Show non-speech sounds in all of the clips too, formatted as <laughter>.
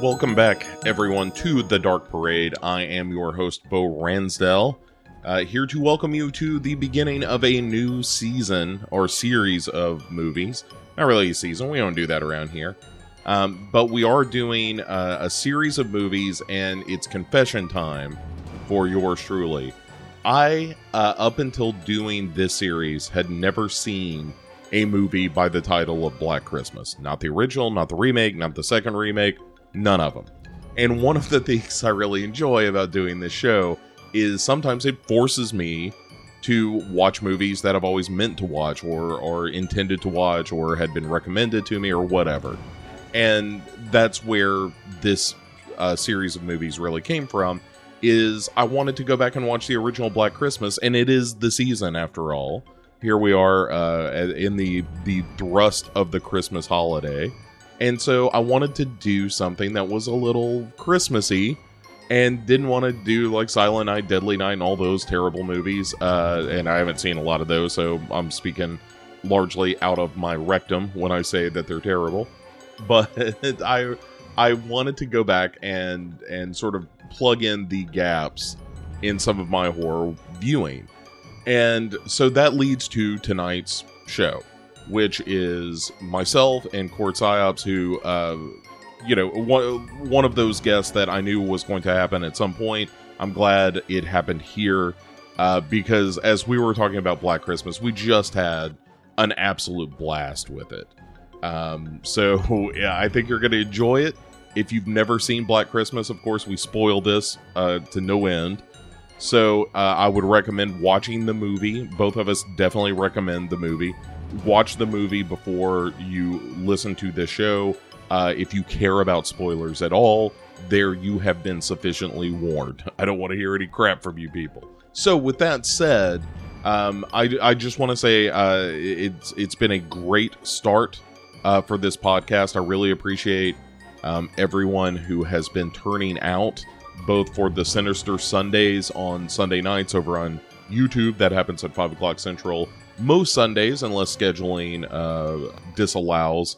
Welcome back, everyone, to the Dark Parade. I am your host, Bo Ransdell, uh, here to welcome you to the beginning of a new season or series of movies. Not really a season, we don't do that around here. Um, but we are doing uh, a series of movies, and it's confession time for yours truly. I, uh, up until doing this series, had never seen a movie by the title of Black Christmas. Not the original, not the remake, not the second remake, none of them. And one of the <laughs> things I really enjoy about doing this show is sometimes it forces me to watch movies that I've always meant to watch or or intended to watch or had been recommended to me or whatever. And that's where this uh, series of movies really came from is I wanted to go back and watch the original Black Christmas and it is the season after all. Here we are uh, in the the thrust of the Christmas holiday and so I wanted to do something that was a little Christmassy and didn't want to do like Silent Night, Deadly Night, and all those terrible movies. Uh, and I haven't seen a lot of those, so I'm speaking largely out of my rectum when I say that they're terrible. <laughs> But I I wanted to go back and and sort of plug in the gaps in some of my horror viewing. And so that leads to tonight's show which is myself and Cort Psyops, who, uh, you know, one, one of those guests that I knew was going to happen at some point. I'm glad it happened here uh, because as we were talking about Black Christmas, we just had an absolute blast with it. Um, so, <laughs> yeah, I think you're going to enjoy it. If you've never seen Black Christmas, of course, we spoil this uh, to no end. So, uh, I would recommend watching the movie. Both of us definitely recommend the movie watch the movie before you listen to the show. Uh, if you care about spoilers at all, there you have been sufficiently warned. <laughs> I don't want to hear any crap from you people. So, with that said, um, I, I just want to say uh, it's it's been a great start uh, for this podcast. I really appreciate um, everyone who has been turning out, both for the Sinister Sundays on Sunday nights over on YouTube. That happens at five o'clock Central most Sundays, unless scheduling uh, disallows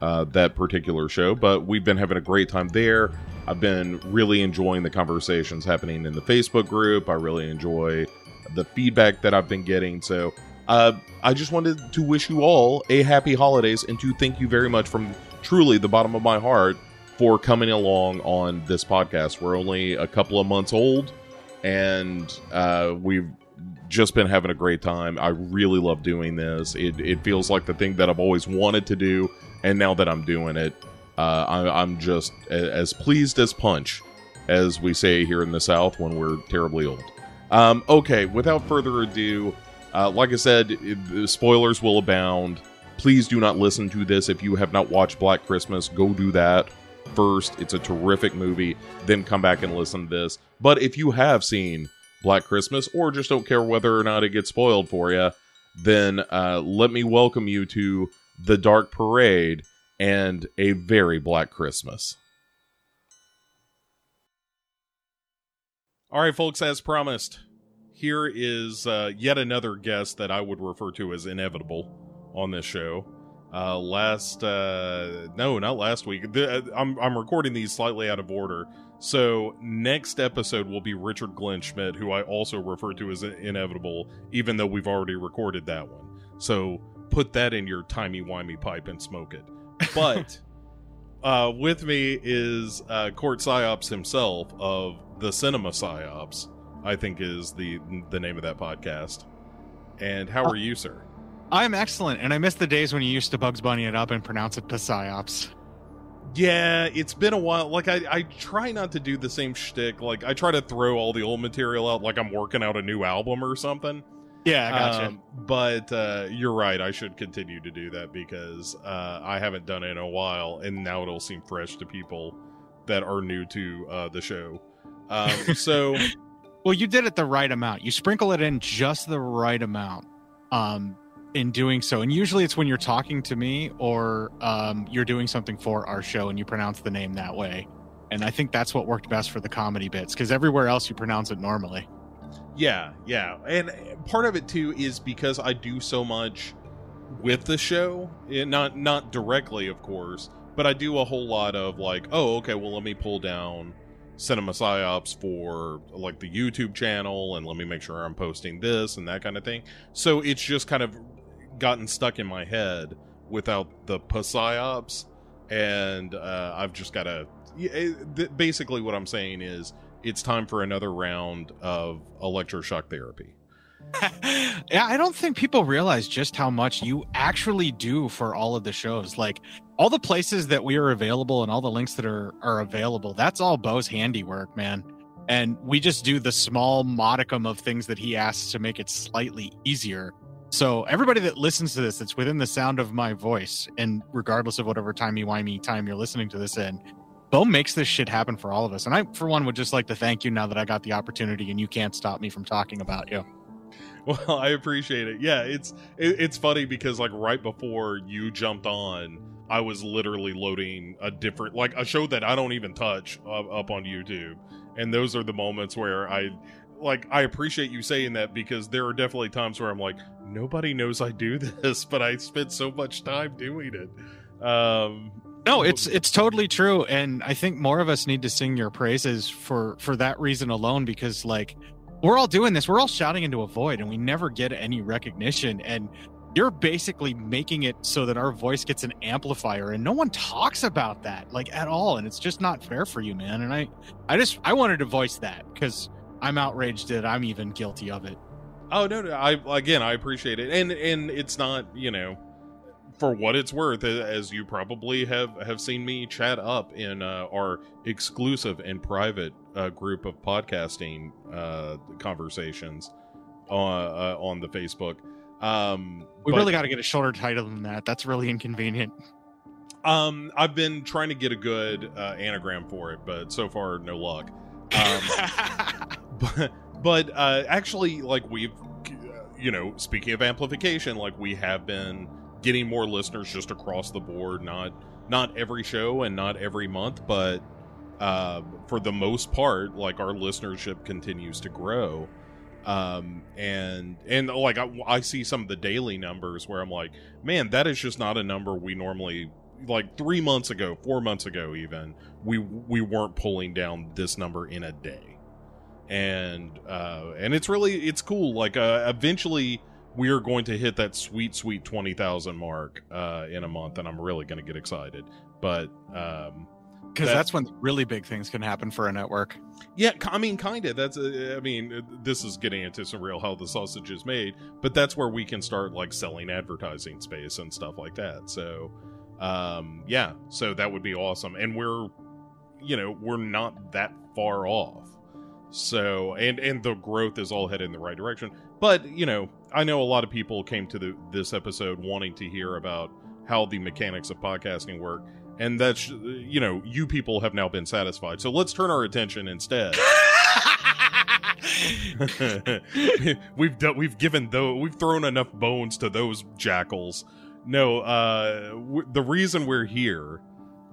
uh, that particular show. But we've been having a great time there. I've been really enjoying the conversations happening in the Facebook group. I really enjoy the feedback that I've been getting. So uh, I just wanted to wish you all a happy holidays and to thank you very much from truly the bottom of my heart for coming along on this podcast. We're only a couple of months old and uh, we've just been having a great time. I really love doing this. It, it feels like the thing that I've always wanted to do, and now that I'm doing it, uh, I, I'm just as pleased as punch, as we say here in the South when we're terribly old. Um, okay, without further ado, uh, like I said, spoilers will abound. Please do not listen to this if you have not watched Black Christmas. Go do that first. It's a terrific movie. Then come back and listen to this. But if you have seen Black Christmas, or just don't care whether or not it gets spoiled for you, then uh, let me welcome you to the Dark Parade and a very Black Christmas. All right, folks, as promised, here is uh, yet another guest that I would refer to as inevitable on this show. Uh, last, uh, no, not last week. The, uh, I'm I'm recording these slightly out of order. So next episode will be Richard Glenn Schmidt, who I also refer to as inevitable, even though we've already recorded that one. So put that in your timey wimey pipe and smoke it. But <laughs> uh, with me is uh, Cort Psyops himself of the Cinema Psyops. I think is the the name of that podcast. And how are you, sir? I'm excellent, and I miss the days when you used to Bugs Bunny it up and pronounce it to Psyops. Yeah, it's been a while. Like I, I try not to do the same shtick. Like I try to throw all the old material out, like I'm working out a new album or something. Yeah, I gotcha. Um, but uh, you're right. I should continue to do that because uh, I haven't done it in a while, and now it'll seem fresh to people that are new to uh, the show. Um, <laughs> so, well, you did it the right amount. You sprinkle it in just the right amount. Um, in doing so. And usually it's when you're talking to me or um, you're doing something for our show and you pronounce the name that way. And I think that's what worked best for the comedy bits because everywhere else you pronounce it normally. Yeah, yeah. And part of it too is because I do so much with the show, not not directly, of course, but I do a whole lot of like, oh, okay, well, let me pull down cinema psyops for like the YouTube channel and let me make sure I'm posting this and that kind of thing. So it's just kind of gotten stuck in my head without the psyops, and uh, I've just got to. Basically, what I'm saying is it's time for another round of electroshock therapy. <laughs> yeah, I don't think people realize just how much you actually do for all of the shows. Like all the places that we are available and all the links that are are available, that's all Bo's handiwork, man. And we just do the small modicum of things that he asks to make it slightly easier. So everybody that listens to this, that's within the sound of my voice, and regardless of whatever timey wimey time you're listening to this in, Bo makes this shit happen for all of us. And I, for one, would just like to thank you now that I got the opportunity and you can't stop me from talking about you. Well, <laughs> I appreciate it. Yeah, it's it, it's funny because like right before you jumped on, I was literally loading a different like a show that I don't even touch up on YouTube, and those are the moments where I like I appreciate you saying that because there are definitely times where I'm like nobody knows I do <laughs> this, but I spent so much time doing it. Um, no, it's it's totally true, and I think more of us need to sing your praises for for that reason alone. Because like we're all doing this, we're all shouting into a void, and we never get any recognition. And you're basically making it so that our voice gets an amplifier, and no one talks about that like at all. And it's just not fair for you, man. And I I just I wanted to voice that because I'm outraged that I'm even guilty of it. Oh no, no, I again I appreciate it, and and it's not you know for what it's worth, as you probably have have seen me chat up in uh, our exclusive and private uh, group of podcasting uh, conversations on uh, on the Facebook. Um, we but, really got to get a shorter title than that. That's really inconvenient. Um, I've been trying to get a good uh, anagram for it, but so far no luck. Um, <laughs> but but uh, actually, like we've, you know, speaking of amplification, like we have been getting more listeners just across the board. Not not every show and not every month, but uh, for the most part, like our listenership continues to grow. Um, and and like I, I see some of the daily numbers where I'm like, man, that is just not a number we normally like three months ago, four months ago, even we we weren't pulling down this number in a day, and uh, and it's really it's cool. Like uh, eventually we are going to hit that sweet, sweet 20,000 mark uh, in a month, and I'm really going to get excited. But, um, because that, that's when really big things can happen for a network. Yeah, I mean, kind of. That's, uh, I mean, uh, this is getting into some real how the sausage is made, but that's where we can start like selling advertising space and stuff like that. So, um, yeah, so that would be awesome. And we're, you know, we're not that far off. So, and and the growth is all headed in the right direction. But you know, I know a lot of people came to the, this episode wanting to hear about how the mechanics of podcasting work, and that's you know, you people have now been satisfied. So let's turn our attention instead. <laughs> <laughs> we've done, we've given though we've thrown enough bones to those jackals. No, uh, w- the reason we're here,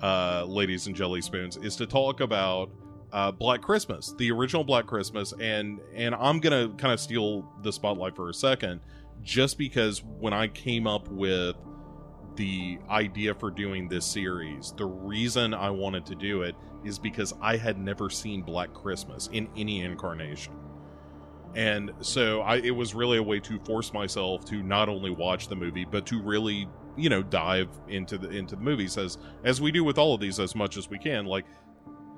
uh, ladies and jelly spoons, is to talk about uh, Black Christmas, the original Black Christmas, and and I'm gonna kind of steal the spotlight for a second, just because when I came up with the idea for doing this series, the reason I wanted to do it is because I had never seen Black Christmas in any incarnation. And so I it was really a way to force myself to not only watch the movie but to really, you know, dive into the into the movies as as we do with all of these as much as we can. Like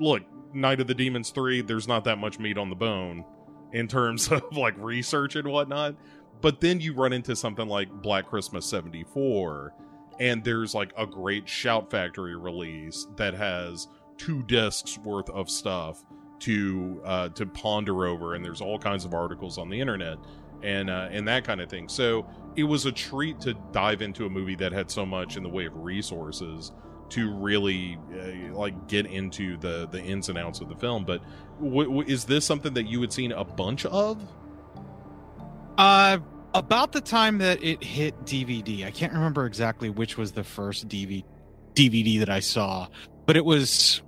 look, Night of the Demons 3, there's not that much meat on the bone in terms <laughs> of like research and whatnot. But then you run into something like Black Christmas 74, and there's like a great Shout Factory release that has two discs worth of stuff to uh, to ponder over, and there's all kinds of articles on the internet and uh, and that kind of thing. So it was a treat to dive into a movie that had so much in the way of resources to really uh, like get into the the ins and outs of the film. But w- w- is this something that you had seen a bunch of? Uh, about the time that it hit DVD, I can't remember exactly which was the first DVD DVD that I saw, but it was.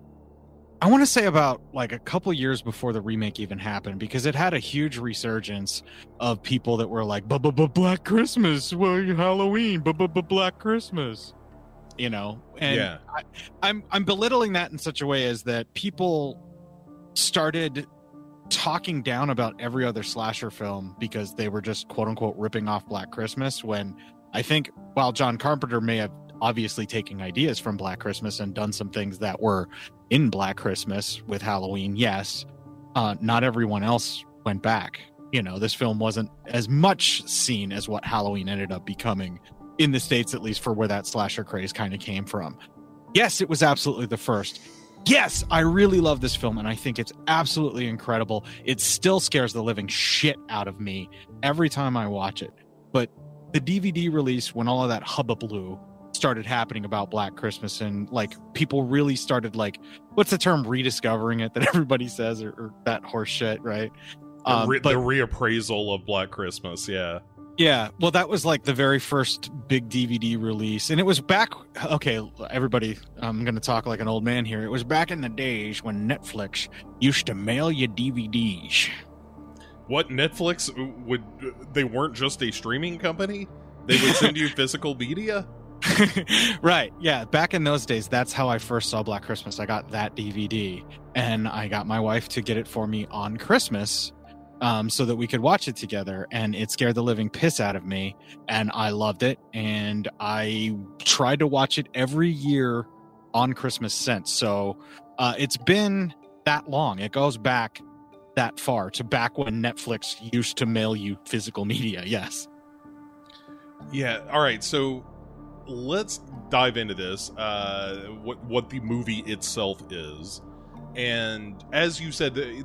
I want to say about like a couple years before the remake even happened because it had a huge resurgence of people that were like, "Black Christmas, well, Halloween, Black Christmas." You know. And Yeah. I, I'm I'm belittling that in such a way as that people started talking down about every other slasher film because they were just quote unquote ripping off Black Christmas when I think while John Carpenter may have obviously taken ideas from Black Christmas and done some things that were in Black Christmas with Halloween, yes, uh, not everyone else went back. You know, this film wasn't as much seen as what Halloween ended up becoming in the States, at least for where that slasher craze kind of came from. Yes, it was absolutely the first. Yes, I really love this film and I think it's absolutely incredible. It still scares the living shit out of me every time I watch it. But the DVD release, when all of that hullabaloo started happening about Black Christmas and like people really started like, what's the term, rediscovering it that <laughs> everybody says or, or that horse shit, right? The, re- Um, but- the reappraisal of Black Christmas. Yeah. Yeah, well, that was like the very first big DVD release, and it was back. Okay, everybody, I'm going to talk like an old man here. It was back in the days when Netflix used to mail you DVDs. What Netflix would they weren't just a streaming company? They would send you <laughs> physical media. <laughs> right, yeah. Back in those days, that's how I first saw Black Christmas. I got that DVD, and I got my wife to get it for me on Christmas. Um, so that we could watch it together, and it scared the living piss out of me, and I loved it, and I tried to watch it every year on Christmas since. So uh, it's been that long. It goes back that far to back when Netflix used to mail you physical media. <laughs> Yes. Yeah. All right. So let's dive into this. Uh, what what the movie itself is, and as you said, th-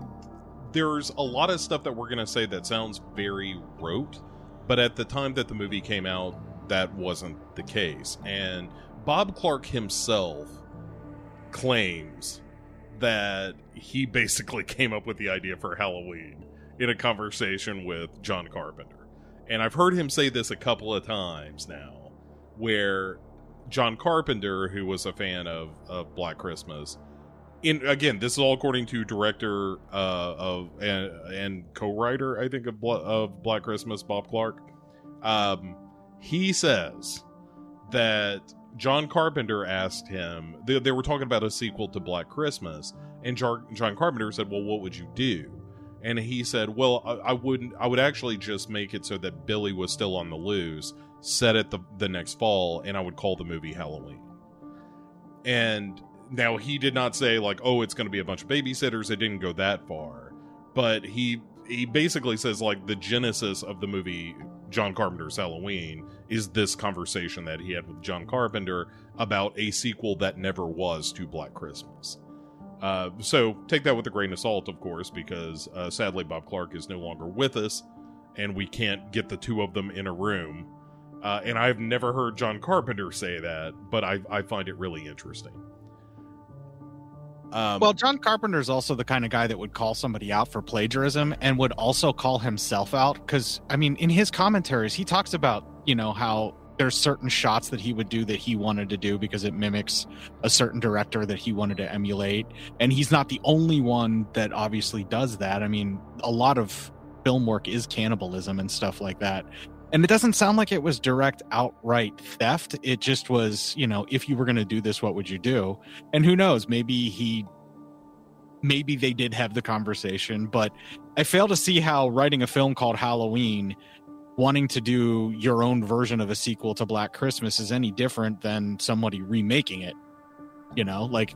there's a lot of stuff that we're gonna say that sounds very rote, but at the time that the movie came out, that wasn't the case. And Bob Clark himself claims that he basically <laughs> came up with the idea for Halloween in a conversation with John Carpenter. And I've heard him say this a couple of times now, where John Carpenter, who was a fan of, of Black Christmas, in again, this is all according to director uh, of and, and co-writer, I think of of Black Christmas, Bob Clark. Um, he says that John Carpenter asked him. They, they were talking about a sequel to Black Christmas, and Jar- John Carpenter said, "Well, what would you do?" And he said, "Well, I, I wouldn't. I would actually just make it so that Billy was still on the loose, set it the the next fall, and I would call the movie Halloween." And now he did not say like, "Oh, it's going to be a bunch of babysitters." It didn't go that far, but he he basically says like the genesis of the movie John Carpenter's Halloween is this conversation that he had with John Carpenter about a sequel that never was to Black Christmas. Uh, so take that with a grain of salt, of course, because uh, sadly Bob Clark is no longer with us, and we can't get the two of them in a room. Uh, and I've never heard John Carpenter say that, but I, I find it really interesting. Um, Well, John Carpenter is also the kind of guy that would call somebody out for plagiarism and would also call himself out. Because, I mean, in his commentaries, he talks about, you know, how there's certain shots that he would do that he wanted to do because it mimics a certain director that he wanted to emulate. And he's not the only one that obviously does that. I mean, a lot of film work is cannibalism and stuff like that. And it doesn't sound like it was direct outright theft. It just was, you know, if you were going to do this, what would you do? And who knows, maybe he maybe they did have the conversation, but I fail to see how writing a film called Halloween, wanting to do your own version of a sequel to Black Christmas is any different than somebody remaking it. You know, like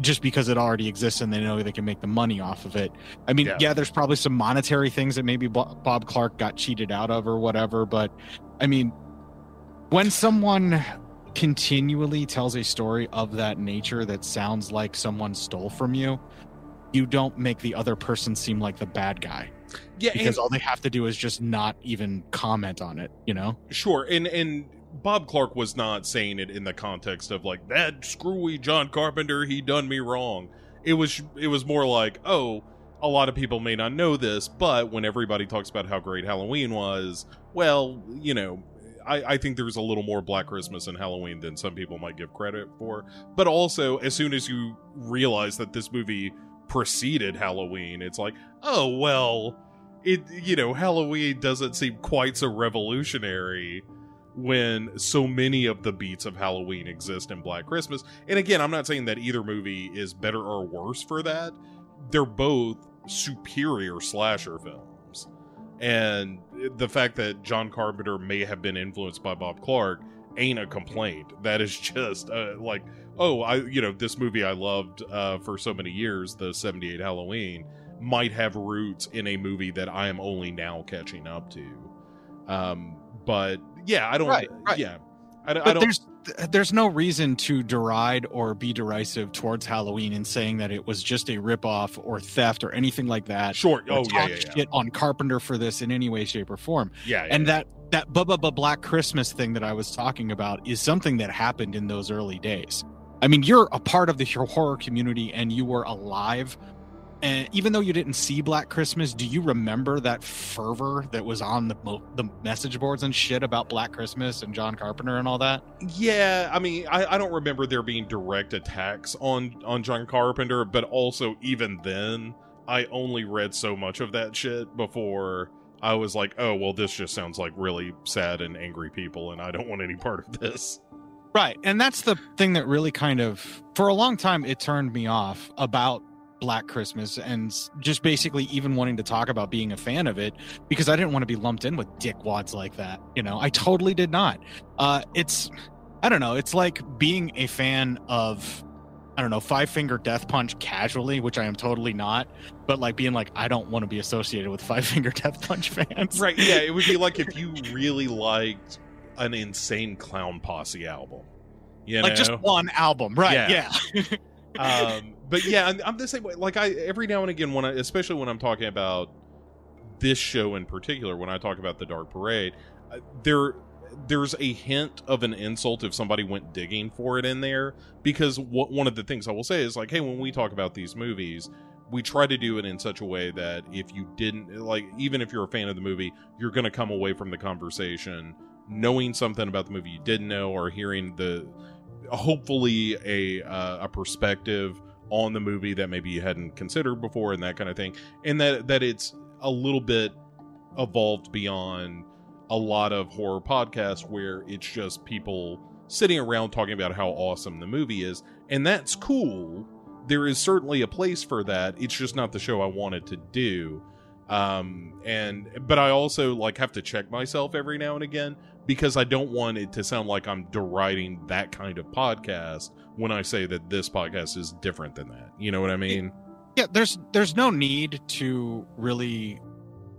just because it already exists and they know they can make the money off of it. I mean, Yeah. yeah, there's probably some monetary things that maybe Bob Clark got cheated out of or whatever, but I mean, when someone continually tells a story of that nature that sounds like someone stole from you, you don't make the other person seem like the bad guy yeah, because all they have to do is just not even comment on it, you know? Sure, and and Bob Clark was not saying it in the context of like that screwy John Carpenter, he done me wrong. It was it was more like, oh, a lot of people may not know this, but when everybody talks about how great Halloween was, well, you know, I, I think there's a little more Black Christmas and Halloween than some people might give credit for. But also, as soon as you realize that this movie preceded Halloween, it's like, oh well, it you know Halloween doesn't seem quite so revolutionary when so many of the beats of Halloween exist in Black Christmas. And again, I'm not saying that either movie is better or worse for that. They're both superior slasher films. And the fact that John Carpenter may have been influenced by Bob Clark ain't a complaint. That is <laughs> just uh, like, oh, I you know, this movie I loved uh, for so many years, the 78 Halloween, might have roots in a movie that I am only now catching up to. Um, but yeah, I don't. Right, right. Yeah, I, But I don't. there's there's no reason to deride or be derisive towards Halloween in saying that it was just a ripoff or theft or anything like that. Sure. Oh yeah, talk yeah, yeah. shit on Carpenter for this in any way, shape, or form. yeah, yeah. And that that Bubba Bubba Black Christmas thing that I was talking about is something that happened in those early days. I mean, you're a part of the horror community and you were alive. And even though you didn't see Black Christmas, do you remember that fervor that was on the mo- the message boards and shit about Black Christmas and John Carpenter and all that? Yeah, I mean, I, I don't remember there being direct attacks on on John Carpenter, but also even then, I only read so much of that shit before I was like, oh well, this just sounds like really sad and angry people, and I don't want any part of this. Right. And that's the thing that really kind of, for a long time, it turned me off about Black Christmas and just basically even wanting to talk about being a fan of it because I didn't want to be lumped in with dickwads like that. You know, I totally did not. Uh, it's, I don't know, it's like being a fan of. I don't know, Five Finger Death Punch casually, which I am totally not, but like being like, I don't want to be associated with Five <laughs> Finger Death Punch fans. Right? Yeah, it would be like if you <laughs> really liked an insane clown posse album. You Like know? just one album. Right. Yeah. yeah. <laughs> um, but yeah, I'm, I'm the same way. Like I every now and again when I, especially when I'm talking about this show in particular, when I talk about the Dark Parade, uh, there there's a hint of an insult if somebody went digging for it in there because what one of the things I will say is like, hey, when we talk about these movies. We try to do it in such a way that if you didn't like, even if you're a fan of the movie, you're going to come away from the conversation knowing something about the movie you didn't know, or hearing the hopefully a uh, a perspective on the movie that maybe you hadn't considered before and that kind of thing and that that it's a little bit evolved beyond a lot of horror podcasts where it's just people sitting around talking about how awesome the movie is and that's cool. There is certainly a place for that it's just not the show i wanted to do. Um and but i also like have to check myself every now and again because I don't want it to sound like I'm deriding that kind of podcast when I say that this podcast is different than that. You know what I mean? yeah there's there's no need to really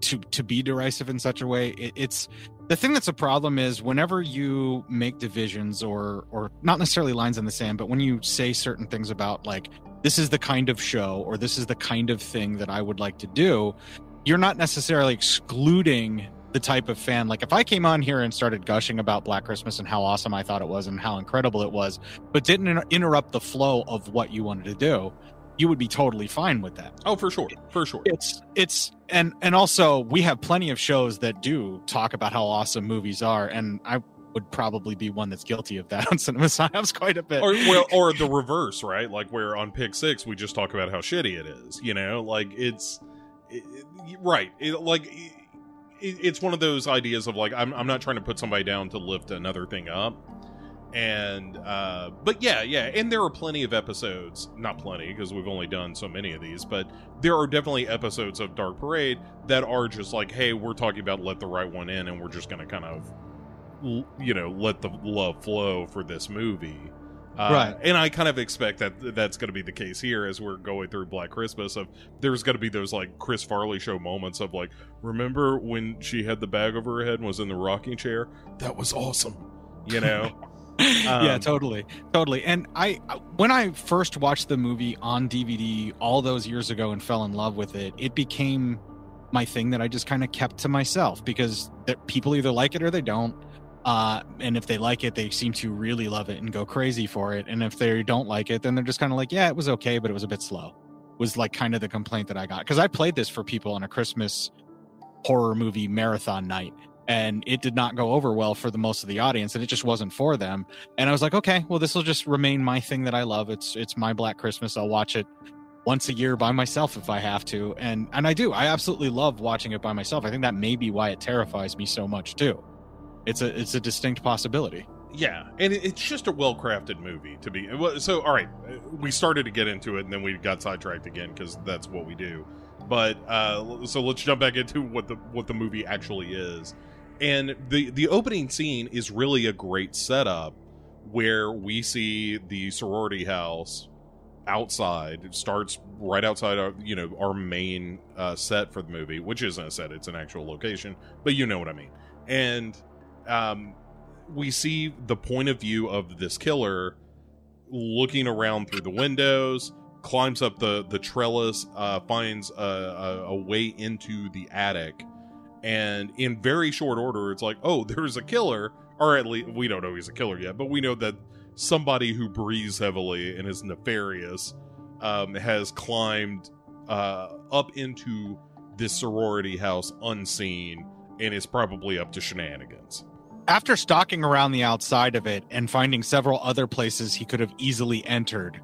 to to be derisive in such a way it, it's the thing that's a problem is whenever you make divisions or or not necessarily lines in the sand but when you say certain things about like this is the kind of show or this is the kind of thing that i would like to do you're not necessarily excluding the type of fan like if i came on here and started gushing about black christmas and how awesome i thought it was and how incredible it was but didn't inter- interrupt the flow of what you wanted to do you would be totally fine with that Oh, for sure, for sure. it's it's and and also we have plenty of shows that do talk about how awesome movies are and i would probably be one that's guilty of that <laughs> on cinema psyops quite a bit Or well, or the reverse, right? Like where on Pick Six we just talk about how shitty it is. You know, like it's it, right. It, like it's one of those ideas of like I'm I'm not trying to put somebody down to lift another thing up. And uh but yeah, yeah, and there are plenty of episodes, not plenty because we've only done so many of these, but there are definitely episodes of Dark Parade that are just like, hey, we're talking about let the right one in and we're just to kind of you know, let the love flow for this movie. Uh, Right. And I kind of expect that that's going to be the case here as we're going through Black Christmas. Of there's going to be those like Chris Farley show moments of like, remember when she had the bag over her head and was in the rocking chair? That was awesome. You know. <laughs> yeah, Um, totally, totally. And I, when I first watched the movie on DVD all those years ago and fell in love with it, it became my thing that I just kind of kept to myself because that people either like it or they don't. Uh, and if they like it, they seem to really love it and go crazy for it. And if they don't like it, then they're just kind of like, yeah, it was okay, but it was a bit slow. Was like kind of the complaint that I got. Because I played this for people on a Christmas horror movie marathon night and it did not go over well for the most of the audience and it just wasn't for them. And i was like okay well this will just remain my thing that i love. It's it's my black christmas. I'll watch it once a year by myself if i have to. And and i do. I absolutely love watching it by myself. I think that may be why it terrifies me so much too It's a it's a distinct possibility. Yeah, and it- it's just a well crafted movie to be. So, all right, we started to get into it, and then we got sidetracked again because that's what we do. But uh, so let's jump back into what the what the movie actually is. And the the opening scene is really a great setup where we see the sorority house outside. It starts right outside our you know our main uh, set for the movie, which isn't a set; it's an actual location. But you know what I mean. And um, we see the point of view of this killer looking around through the windows climbs up the the trellis uh finds a, a, a way into the attic. And in very short order it's like oh <laughs> there's a killer or at least we don't know he's a killer yet but we know that somebody who breathes heavily and is nefarious um has climbed uh up into this sorority house unseen and is probably up to shenanigans After stalking around the outside of it and finding several other places he could have easily entered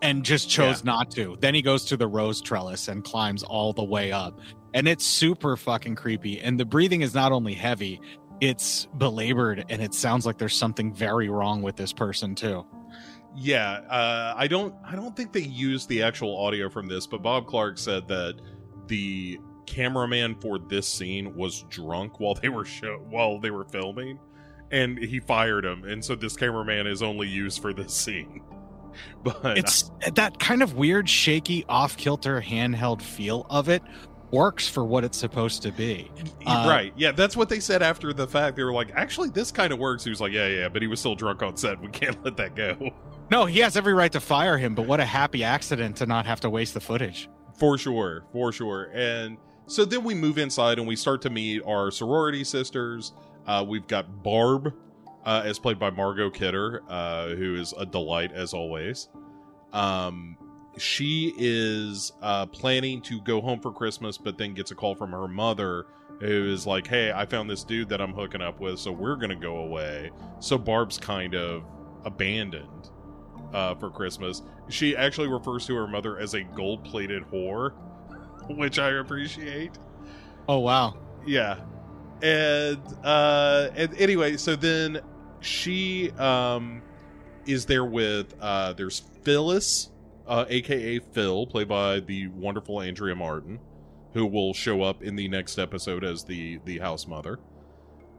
and just chose not to, then he goes to the rose trellis and climbs all the way up. And it's super fucking creepy. And the breathing is not only heavy, it's belabored and it sounds like there's something very wrong with this person too. Yeah, uh, I don't. I don't think they used the actual audio from this, but Bob Clark said that the cameraman for this scene was drunk while they were show while they were filming, and he fired him. And so this cameraman is only used for this scene. <laughs> But It's that kind of weird, shaky, off kilter handheld feel of it works for what it's supposed to be. uh, right, yeah, that's what they said after the fact. They were like, actually, this kind of works. He was like, yeah, yeah, but he was still drunk on set. We can't <laughs> let that go. No, he has every right to fire him, but what a happy accident to not have to waste the footage. For sure, for sure. And so then we move inside and we start to meet our sorority sisters. Uh, we've got Barb, uh, as played by Margot Kidder, uh, who is a delight as always. Um, she is uh, planning to go home for Christmas, but then gets a call from her mother who is like, Hey, I found this dude that I'm hooking up with, so we're going to go away. So Barb's kind of abandoned uh, for Christmas. She actually refers to her mother as a gold plated whore, <laughs> which I appreciate. Oh wow. Yeah. And uh and anyway, so then she um is there with uh there's Phyllis, uh aka Phil, played by the wonderful Andrea Martin, who will show up in the next episode as the the house mother.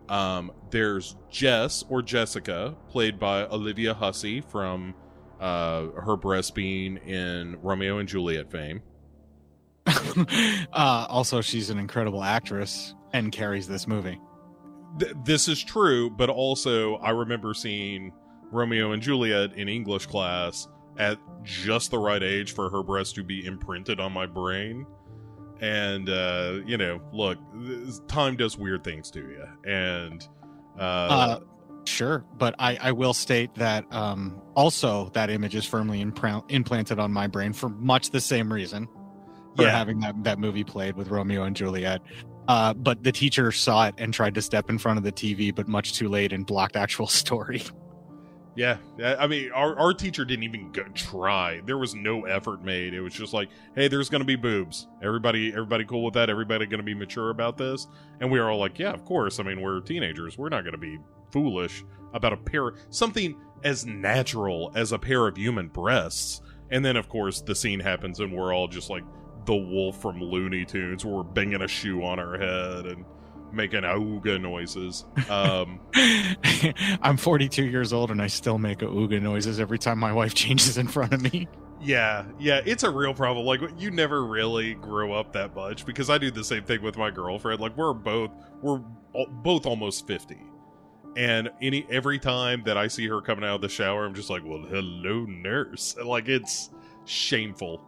Um there's Jess or Jessica, played by Olivia Hussey from uh her breast being in Romeo and Juliet fame. <laughs> uh, also, she's an incredible actress and carries this movie. Th- this is true, but also I remember seeing Romeo and Juliet in English class at just the right age for her breast to be imprinted on my brain. And uh, you know, look, time does weird things to you, and uh, Uh, sure, but I, I will state that um, also that image is firmly impra- implanted on my brain for much the same reason for yeah, having that, that movie played with Romeo and Juliet. Uh, but the teacher saw it and tried to step in front of the TV, but much too late and blocked actual <laughs> story. yeah. I mean, our our teacher didn't even go try. There was no effort made. It was just like, hey, there's gonna be boobs. Everybody, everybody, cool with that? Everybody gonna be mature about this? And we were all like, yeah, of course. I mean, we're teenagers. We're not gonna be foolish about a pair something as natural as a pair of human breasts. And then, of course, the scene happens, and we're all just like the wolf from Looney Tunes. Where we're banging a shoe on our head and making auga noises. Um, <laughs> I'm 42 years old and I still make ooga noises every time my wife <laughs> changes in front of me. Yeah, yeah, it's a real problem. Like you never really grow up that much because I do the same thing with my girlfriend. Like we're both we're both almost 50. And any every time that I see her coming out of the shower, I'm just like, "Well, hello, nurse." Like it's shameful.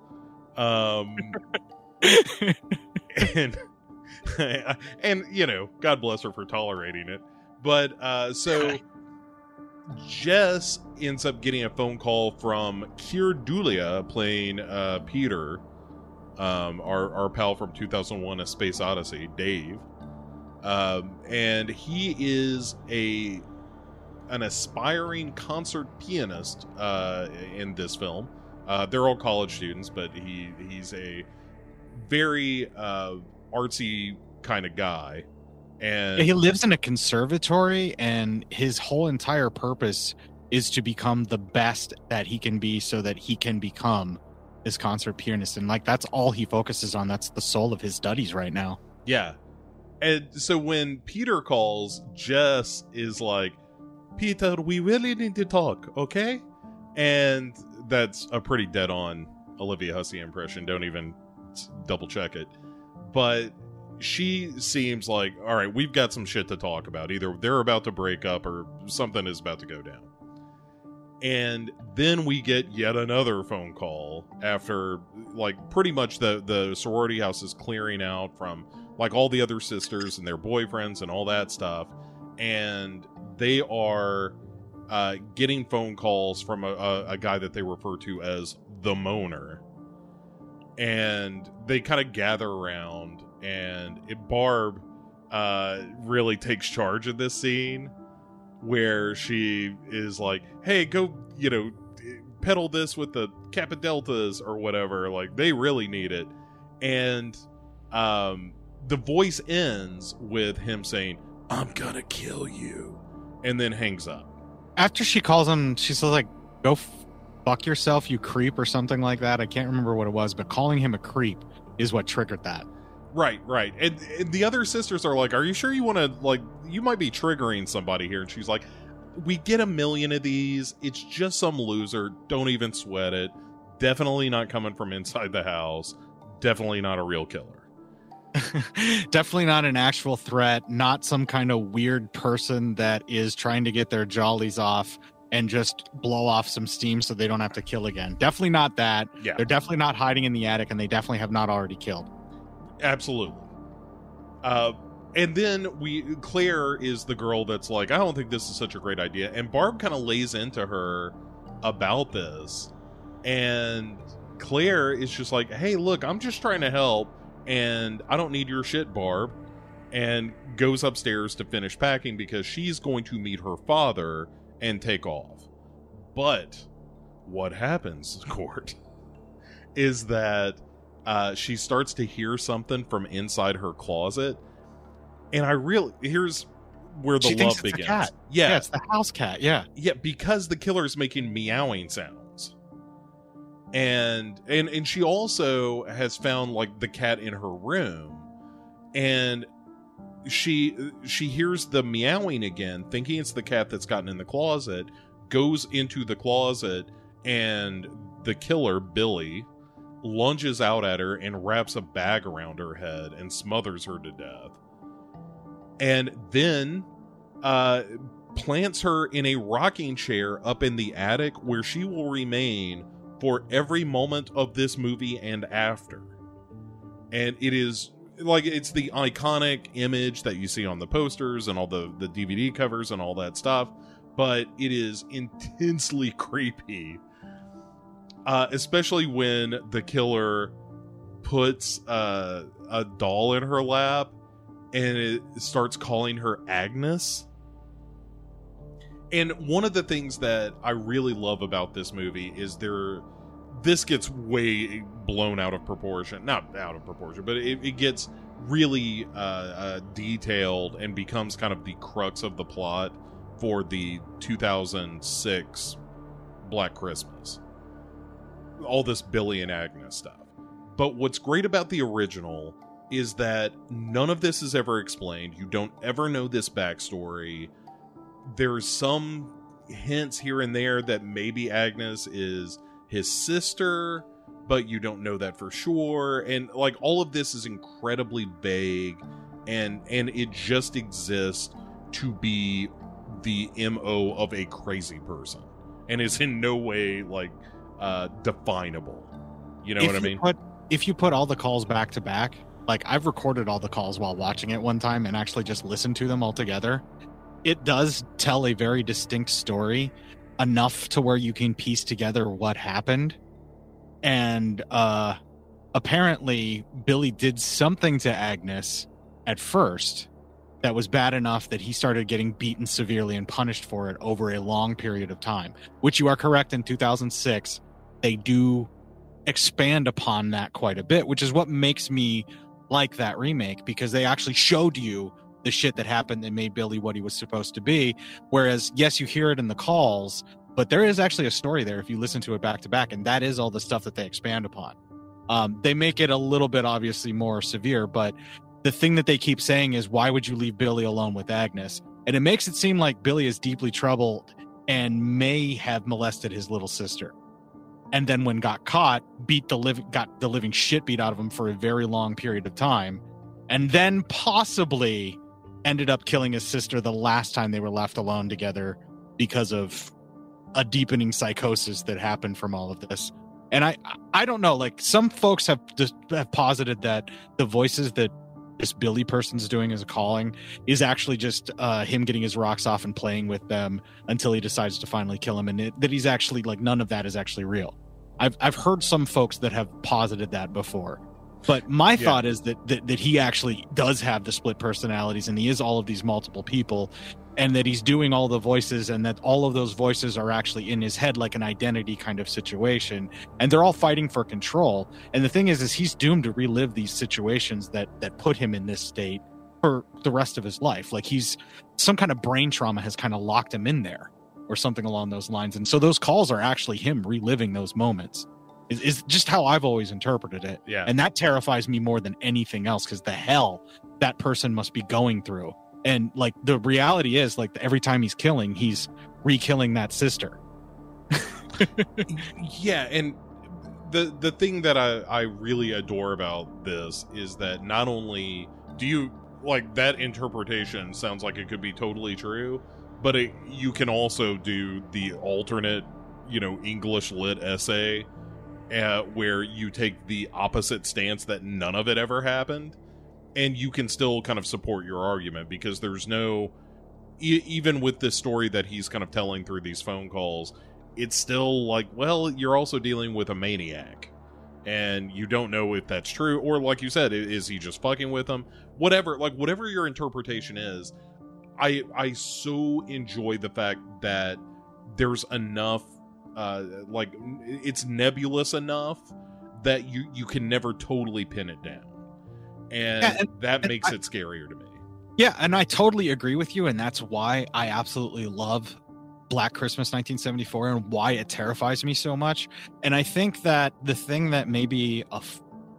Um and <laughs> and you know, God bless her for tolerating it. But uh so Jess ends up getting a phone call from Keir Dullea playing uh Peter, um, our our pal from 2001: A Space Odyssey, Dave. Um, and he is a an aspiring concert pianist uh, in this film. Uh, they're all college students, but he he's a very uh, artsy kind of guy. And he lives in a conservatory, and his whole entire purpose is to become the best that he can be, so that he can become this concert pianist. And like that's all he focuses on. That's the soul of his studies right now. Yeah. And so when Peter calls, Jess is like, Peter, we really need to talk, okay? And that's a pretty dead on Olivia Hussey impression. Don't even double check it. But she seems like, all right, we've got some shit to talk about. Either they're about to break up or something is about to go down. And then we get yet another phone call after, like, pretty much the, the sorority house is clearing out from, like, all the other sisters and their boyfriends and all that stuff. And they are uh, getting phone calls from a, a, a guy that they refer to as the Moaner. And they kind of gather around, and it, Barb uh, really takes charge of this scene where she is like, hey, go, you know, pedal this with the Kappa Deltas or whatever. Like, they really need it. And um, the voice ends with him saying, I'm gonna kill you. And then hangs up. After she calls him, she's like, "Go fuck yourself, you creep," or something like that. I can't remember what it was, but calling him a creep is what triggered that. Right, right. And, and the other sisters are like, "Are you sure you want to like you might be triggering somebody here?" And she's like, "We get a million of these. It's just some loser. Don't even sweat it. Definitely not coming from inside the house. Definitely not a real killer." <laughs> Definitely not an actual threat, not some kind of weird person that is trying to get their jollies off and just blow off some steam so they don't have to kill again. Definitely not that. Yeah. They're definitely not hiding in the attic and they definitely have not already killed. Absolutely. Uh, and then we Claire is the girl that's like, I don't think this is such a great idea. And Barb kind of lays into her about this. And Claire is just like, hey, look, I'm just trying to help, and I don't need your shit, Barb. And goes upstairs to finish packing because she's going to meet her father and take off. But what happens, <laughs> Cort, is that uh, she starts to hear something from inside her closet. And I really, here's where the She love begins. cat. Yeah, Yeah, it's the house cat. Yeah. yeah, because the killer's making meowing sounds. And and and she also has found like the cat in her room and she she hears the meowing again, thinking it's the cat that's gotten in the closet, goes into the closet and the killer, Billy, lunges out at her and wraps a bag around her head and smothers her to death. And then uh plants her in a rocking chair up in the attic where she will remain for every moment of this movie and after. And it is like it's the iconic image that you see on the posters and all the the DVD covers and all that stuff, but it is intensely <laughs> creepy. Uh especially when the killer puts uh, a doll in her lap and it starts calling her Agnes. And one of the things that I really love about this movie is there this gets way blown out of proportion. Not out of proportion, but it, it gets really uh, uh, detailed and becomes kind of the crux of the plot for the 2006 Black Christmas. All this Billy and Agnes stuff. But what's great about the original is that none of this is ever explained. You don't ever know this backstory. There's some hints here and there that maybe Agnes is his sister, but you don't know that for sure. And like all of this is incredibly vague and and it just exists to be the MO of a crazy person and is in no way like uh definable. You know if what I mean? Put, if you put all the calls back to back, like I've recorded all the calls while watching it one time and actually just listened to them all together, it does tell a very distinct story enough to where you can piece together what happened. And uh apparently Billy did something to Agnes at first that was bad enough that he started getting beaten severely and punished for it over a long period of time. Which you are correct in 2006 they do expand upon that quite a bit, which is what makes me like that remake because they actually showed you the shit that happened that made Billy what he was supposed to be. Whereas, yes, you hear it in the calls, but there is actually a story there if you listen to it back to back, and that is all the stuff that they expand upon. Um, they make it a little bit obviously more severe, but the thing that they keep saying is, why would you leave Billy alone with Agnes? And it makes it seem like Billy is deeply troubled and may have molested his little sister. And then when got caught, beat the living got the living shit beat out of him for a very long period of time. And then possibly ended up killing his sister the last time they were left alone together because of a deepening psychosis that happened from all of this. And I I don't know, like some folks have just have posited that the voices that this Billy person's doing as a calling is actually just uh, him getting his rocks off and playing with them until he decides to finally kill him, and it, that he's actually like none of that is actually real. I've I've heard some folks that have posited that before, but my yeah. thought is that, that that he actually does have the split personalities, and he is all of these multiple people, and that he's doing all the voices and that all of those voices are actually in his head like an identity kind of situation and they're all fighting for control. And the thing is is he's doomed to relive these situations that that put him in this state for the rest of his life. Like he's some kind of brain trauma has kind of locked him in there or something along those lines. And so those calls are actually him reliving those moments is, is just how i've always interpreted it. Yeah. And that terrifies me more than anything else because the hell that person must be going through. And like the reality is like every time he's killing he's re-killing that sister. <laughs> Yeah and the the thing that I, I really adore about this is that not only do you like that interpretation sounds like it could be totally true but it, you can also do the alternate you know english lit essay uh, where you take the opposite stance that none of it ever happened and you can still kind of support your argument because there's no e- even with this story that he's kind of telling through these phone calls it's still like well you're also dealing with a maniac and you don't know if that's true or like you said is he just fucking with them whatever like whatever your interpretation is i i so enjoy the fact that there's enough uh like it's nebulous enough that you you can never totally pin it down and, yeah, and that and makes I, it scarier to me. Yeah, and I totally agree with you, and that's why I absolutely love Black Christmas 1974 and why it terrifies me so much. And I think that the thing that maybe a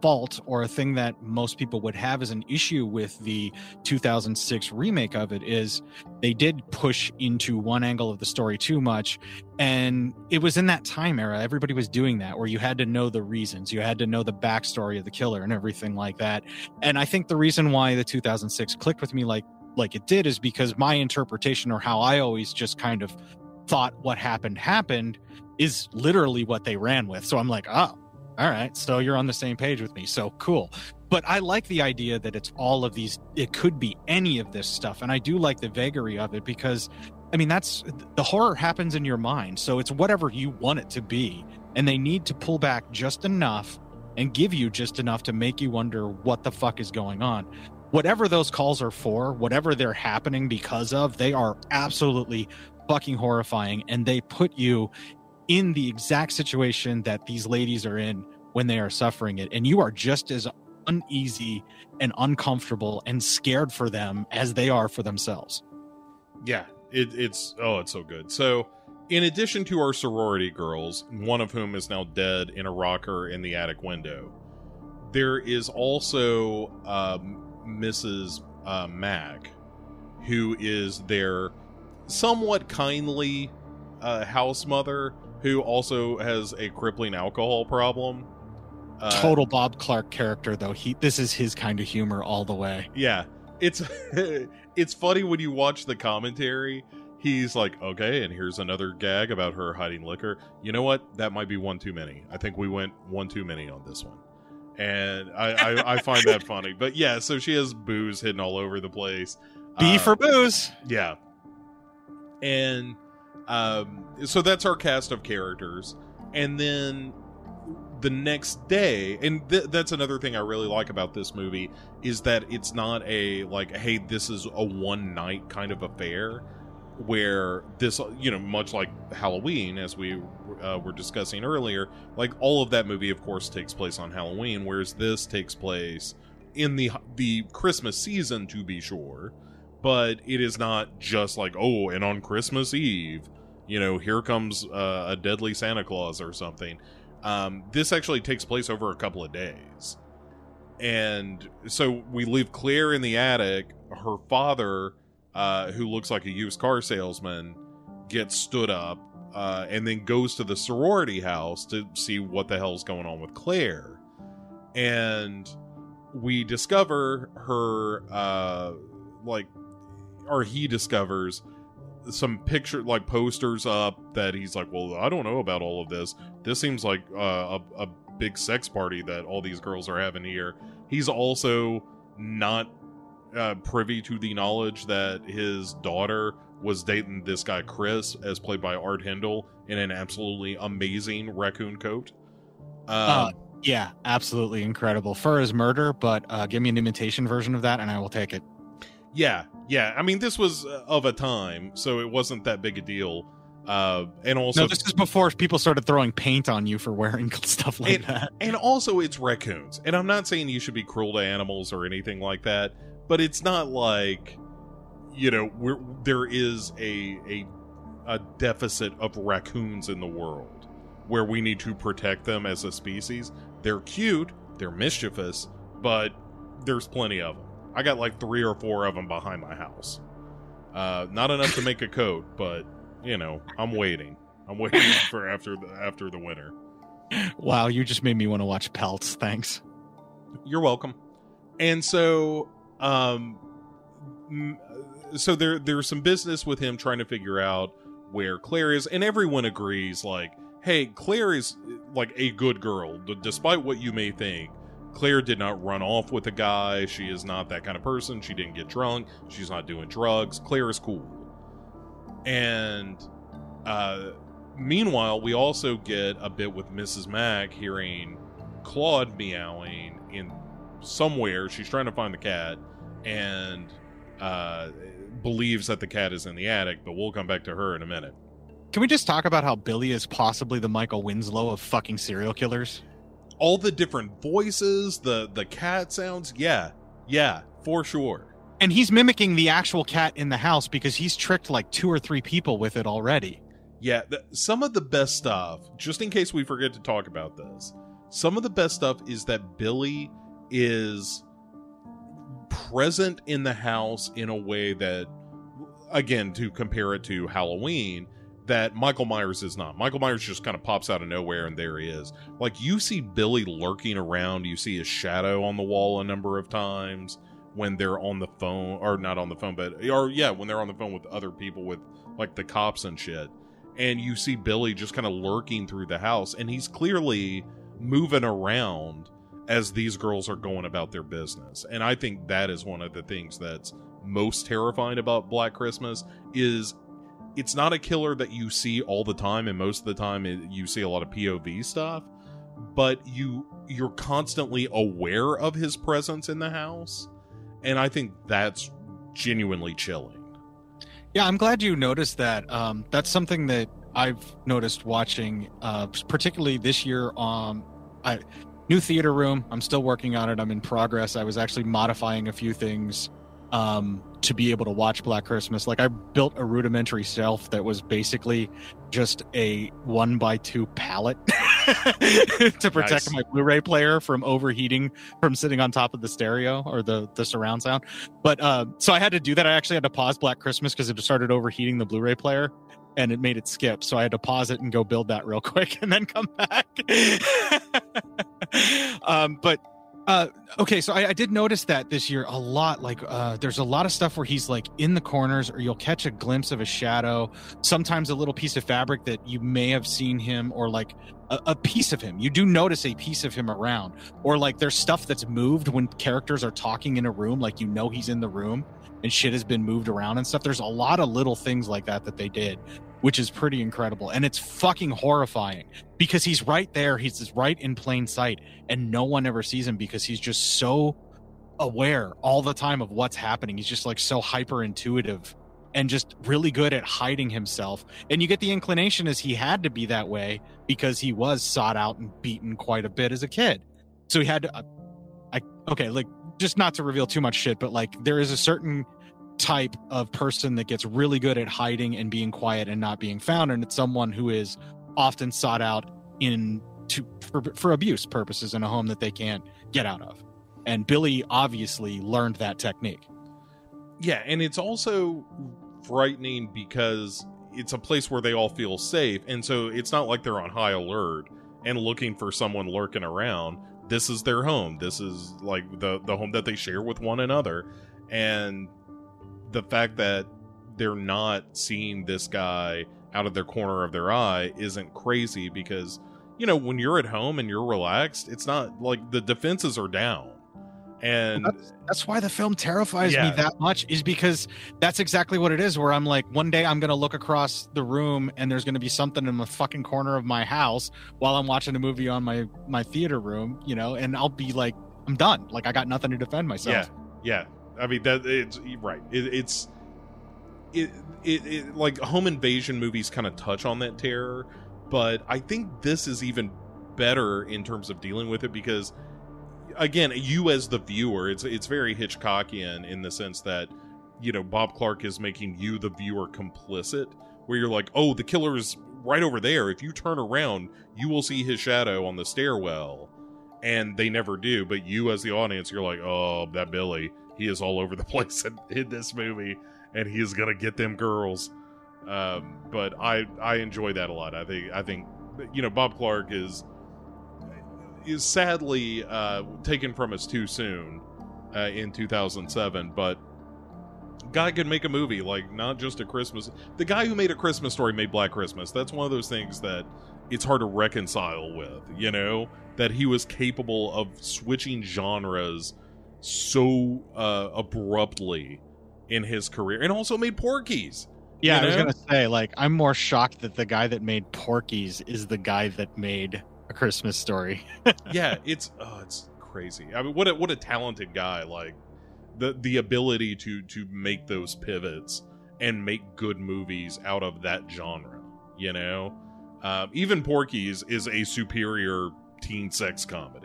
fault or a thing that most people would have as an issue with the 2006 remake of it is they did push into one angle of the story too much. And it was in that time era everybody was doing that where you had to know the reasons. You had to know the backstory of the killer and everything like that. And i think the reason why the 2006 clicked with me like like it did is because my interpretation or how i always just kind of thought what happened happened is literally what they ran with. So i'm like oh all right so you're on the same page with me. So cool. But i like the idea that it's all of these it could be any of this stuff and i do like the vagary of it because i mean that's the horror happens in your mind so it's whatever you want it to be and they need to pull back just enough and give you just enough to make you wonder what the fuck is going on. Whatever those calls are for whatever they're happening because of they are absolutely fucking horrifying and they put you in the exact situation that these ladies are in when they are suffering it. And you are just as uneasy and uncomfortable and scared for them as they are for themselves. Yeah it, it's oh it's so good. So in addition to our sorority girls one of whom is now dead in a rocker in the attic window there is also um, mrs uh, mac who is their somewhat kindly uh, house mother who also has a crippling alcohol problem. Uh, Total Bob Clark character though. He this is his kind of humor all the way. Yeah. It's <laughs> it's funny when you watch the commentary. He's like, okay, and here's another gag about her hiding liquor. You know what? That might be one too many. I think we went one too many on this one, and I I, I find that <laughs> funny. But yeah, so she has booze hidden all over the place. B uh, for booze. Yeah, and um, so that's our cast of characters, and then the next day, and th- that's another thing I really like about this movie is that it's not a like, hey, this is a one night kind of affair where this you know much like halloween as we uh, were discussing earlier like all of that movie of course takes place on halloween whereas this takes place in the the christmas season to be sure. But it is not just like oh, and on Christmas Eve, you know, here comes uh, a deadly Santa Claus or something. Um, this actually takes place over a couple of days, and so we leave Claire in the attic. Her father, uh, who looks like a used car salesman, gets stood up uh, and then goes to the sorority house to see what the hell's going on with Claire. And we discover her, uh, like, or he discovers some picture, like posters up that he's like, well, I don't know about all of this. This seems like uh, a, a big sex party that all these girls are having here. He's also not uh, privy to the knowledge that his daughter was dating this guy Chris, as played by Art Hindle, in an absolutely amazing raccoon coat. Um, Uh, yeah, absolutely incredible. Fur is murder, but uh, give me an imitation version of that, and I will take it. yeah, yeah. I mean, this was uh, of a time, so it wasn't that big a deal. Uh, and also, no, this is before people started throwing paint on you for wearing <laughs> stuff like It- that. and also it's raccoons. And I'm not saying you should be cruel to animals or anything like that, but it's not like you know we're, there is a a a deficit of raccoons in the world where we need to protect them as a species. They're cute, they're mischievous, but there's plenty of them. I got like three or four of them behind my house. Uh, not enough to make a coat, but you know, I'm waiting. I'm waiting <laughs> for after the after the winter. Wow, you just made me want to watch Pelts. Thanks. You're welcome. And so, um, so there there's some business with him trying to figure out where Claire is, and everyone agrees, like, hey, Claire is like a good girl, d- despite what you may think. Claire did not run off with a guy. She is not that kind of person. She didn't get drunk. She's not doing drugs. Claire is cool. And uh, meanwhile, we also get a bit with Mrs. Mack hearing Claude meowing in somewhere. She's trying to find the cat and uh, believes that the cat is in the attic, but we'll come back to her in a minute. Can we just talk about how Billy is possibly the Michael Winslow of fucking serial killers? All the different voices, the the cat sounds, yeah, yeah, for sure. And he's mimicking the actual cat in the house because he's tricked like two or three people with it already. Yeah, th- some of the best stuff, just in case we forget to talk about this, some of the best stuff is that Billy is present in the house in a way that, again, to compare it to Halloween, that Michael Myers is not. Michael Myers just kind of pops out of nowhere and there he is. Like, you see Billy lurking around, you see his shadow on the wall a number of times when they're on the phone, or not on the phone, but, or yeah, when they're on the phone with other people with, like, the cops and shit and you see Billy just kind of lurking through the house, and he's clearly moving around as these girls are going about their business. And I think that is one of the things that's most terrifying about Black Christmas is it's not a killer that you see all the time, and most of the time it, you see a lot of POV stuff, but you you're constantly aware of his presence in the house, and I think that's genuinely chilling. Yeah, I'm glad you noticed that. Um, that's something that I've noticed watching, uh, particularly this year. Um, I, new theater room. I'm still working on it. I'm in progress. I was actually modifying a few things um, to be able to watch Black Christmas. Like I built a rudimentary shelf that was basically just a one by two pallet <laughs> to protect Nice. my Blu-ray player from overheating from sitting on top of the stereo or the the surround sound. But uh, so I had to do that. I actually had to pause Black Christmas because it started overheating the Blu-ray player, and it made it skip. So I had to pause it and go build that real <laughs> quick, and then come back. <laughs> um, but uh, okay, so I, I did notice that this year a lot. Like, uh, there's a lot of stuff where he's like in the corners, or you'll catch a glimpse of a shadow. Sometimes a little piece of fabric that you may have seen him, or like a, a piece of him. You do notice a piece of him around, or like there's stuff that's moved when characters are talking in a room, like you know he's in the room and shit has been moved around and stuff. There's a lot of little things like that that they did, which is pretty incredible. And it's fucking horrifying because he's right there. He's right in plain sight and no one ever sees him because he's just so aware all the time of what's happening. He's just like so hyper intuitive and just really good at hiding himself. And you get the inclination as he had to be that way because he was sought out and beaten quite a bit as a kid. So he had to, uh, I, okay, like just not to reveal too much shit, but like there is a certain type of person that gets really good at hiding and being quiet and not being found and it's someone who is often sought out in to for, for abuse purposes in a home that they can't get out of and billy obviously learned that technique Yeah, and it's also frightening because it's a place where they all feel safe, and so it's not like they're on high alert and looking for someone lurking around. This is their home. This is like the the home that they share with one another, and the fact that they're not seeing this guy out of their corner of their eye isn't crazy because you know when you're at home and you're relaxed, it's not like the defenses are down. And that's, that's why the film terrifies Yeah. me that much is because that's exactly what it is where i'm like one day i'm gonna look across the room and there's gonna be something in the fucking corner of my house while i'm watching a movie on my my theater room you know and i'll be like i'm done like i got nothing to defend myself Yeah, I mean that it's right. It, it's it, it it like home invasion movies kind of touch on that terror, but I think this is even better in terms of dealing with it because again, you as the viewer, it's it's very Hitchcockian in the sense that you know Bob Clark is making you the viewer complicit, where you're like, oh, the killer is right over there. If you turn around, you will see his shadow on the stairwell and they never do. But you, as the audience, you're like, oh, that Billy, he is all over the <laughs> place in, in this movie, and he is gonna get them girls. Um, but I I enjoy that a lot. I think I think you know Bob Clark is is sadly uh, taken from us too soon uh, in 2007, but. Guy could make a movie like not just a Christmas. The guy who made a Christmas story made Black Christmas. That's one of those things that it's hard to reconcile with. You know, that he was capable of switching genres so uh, abruptly in his career and also made Porky's. yeah You i was gonna say like i'm more shocked that the guy that made porky's is the guy that made a christmas story <laughs> yeah, it's oh, it's crazy. I mean, what a what a talented guy! Like the the ability to to make those pivots and make good movies out of that genre. You know, um, even Porky's is a superior teen sex comedy.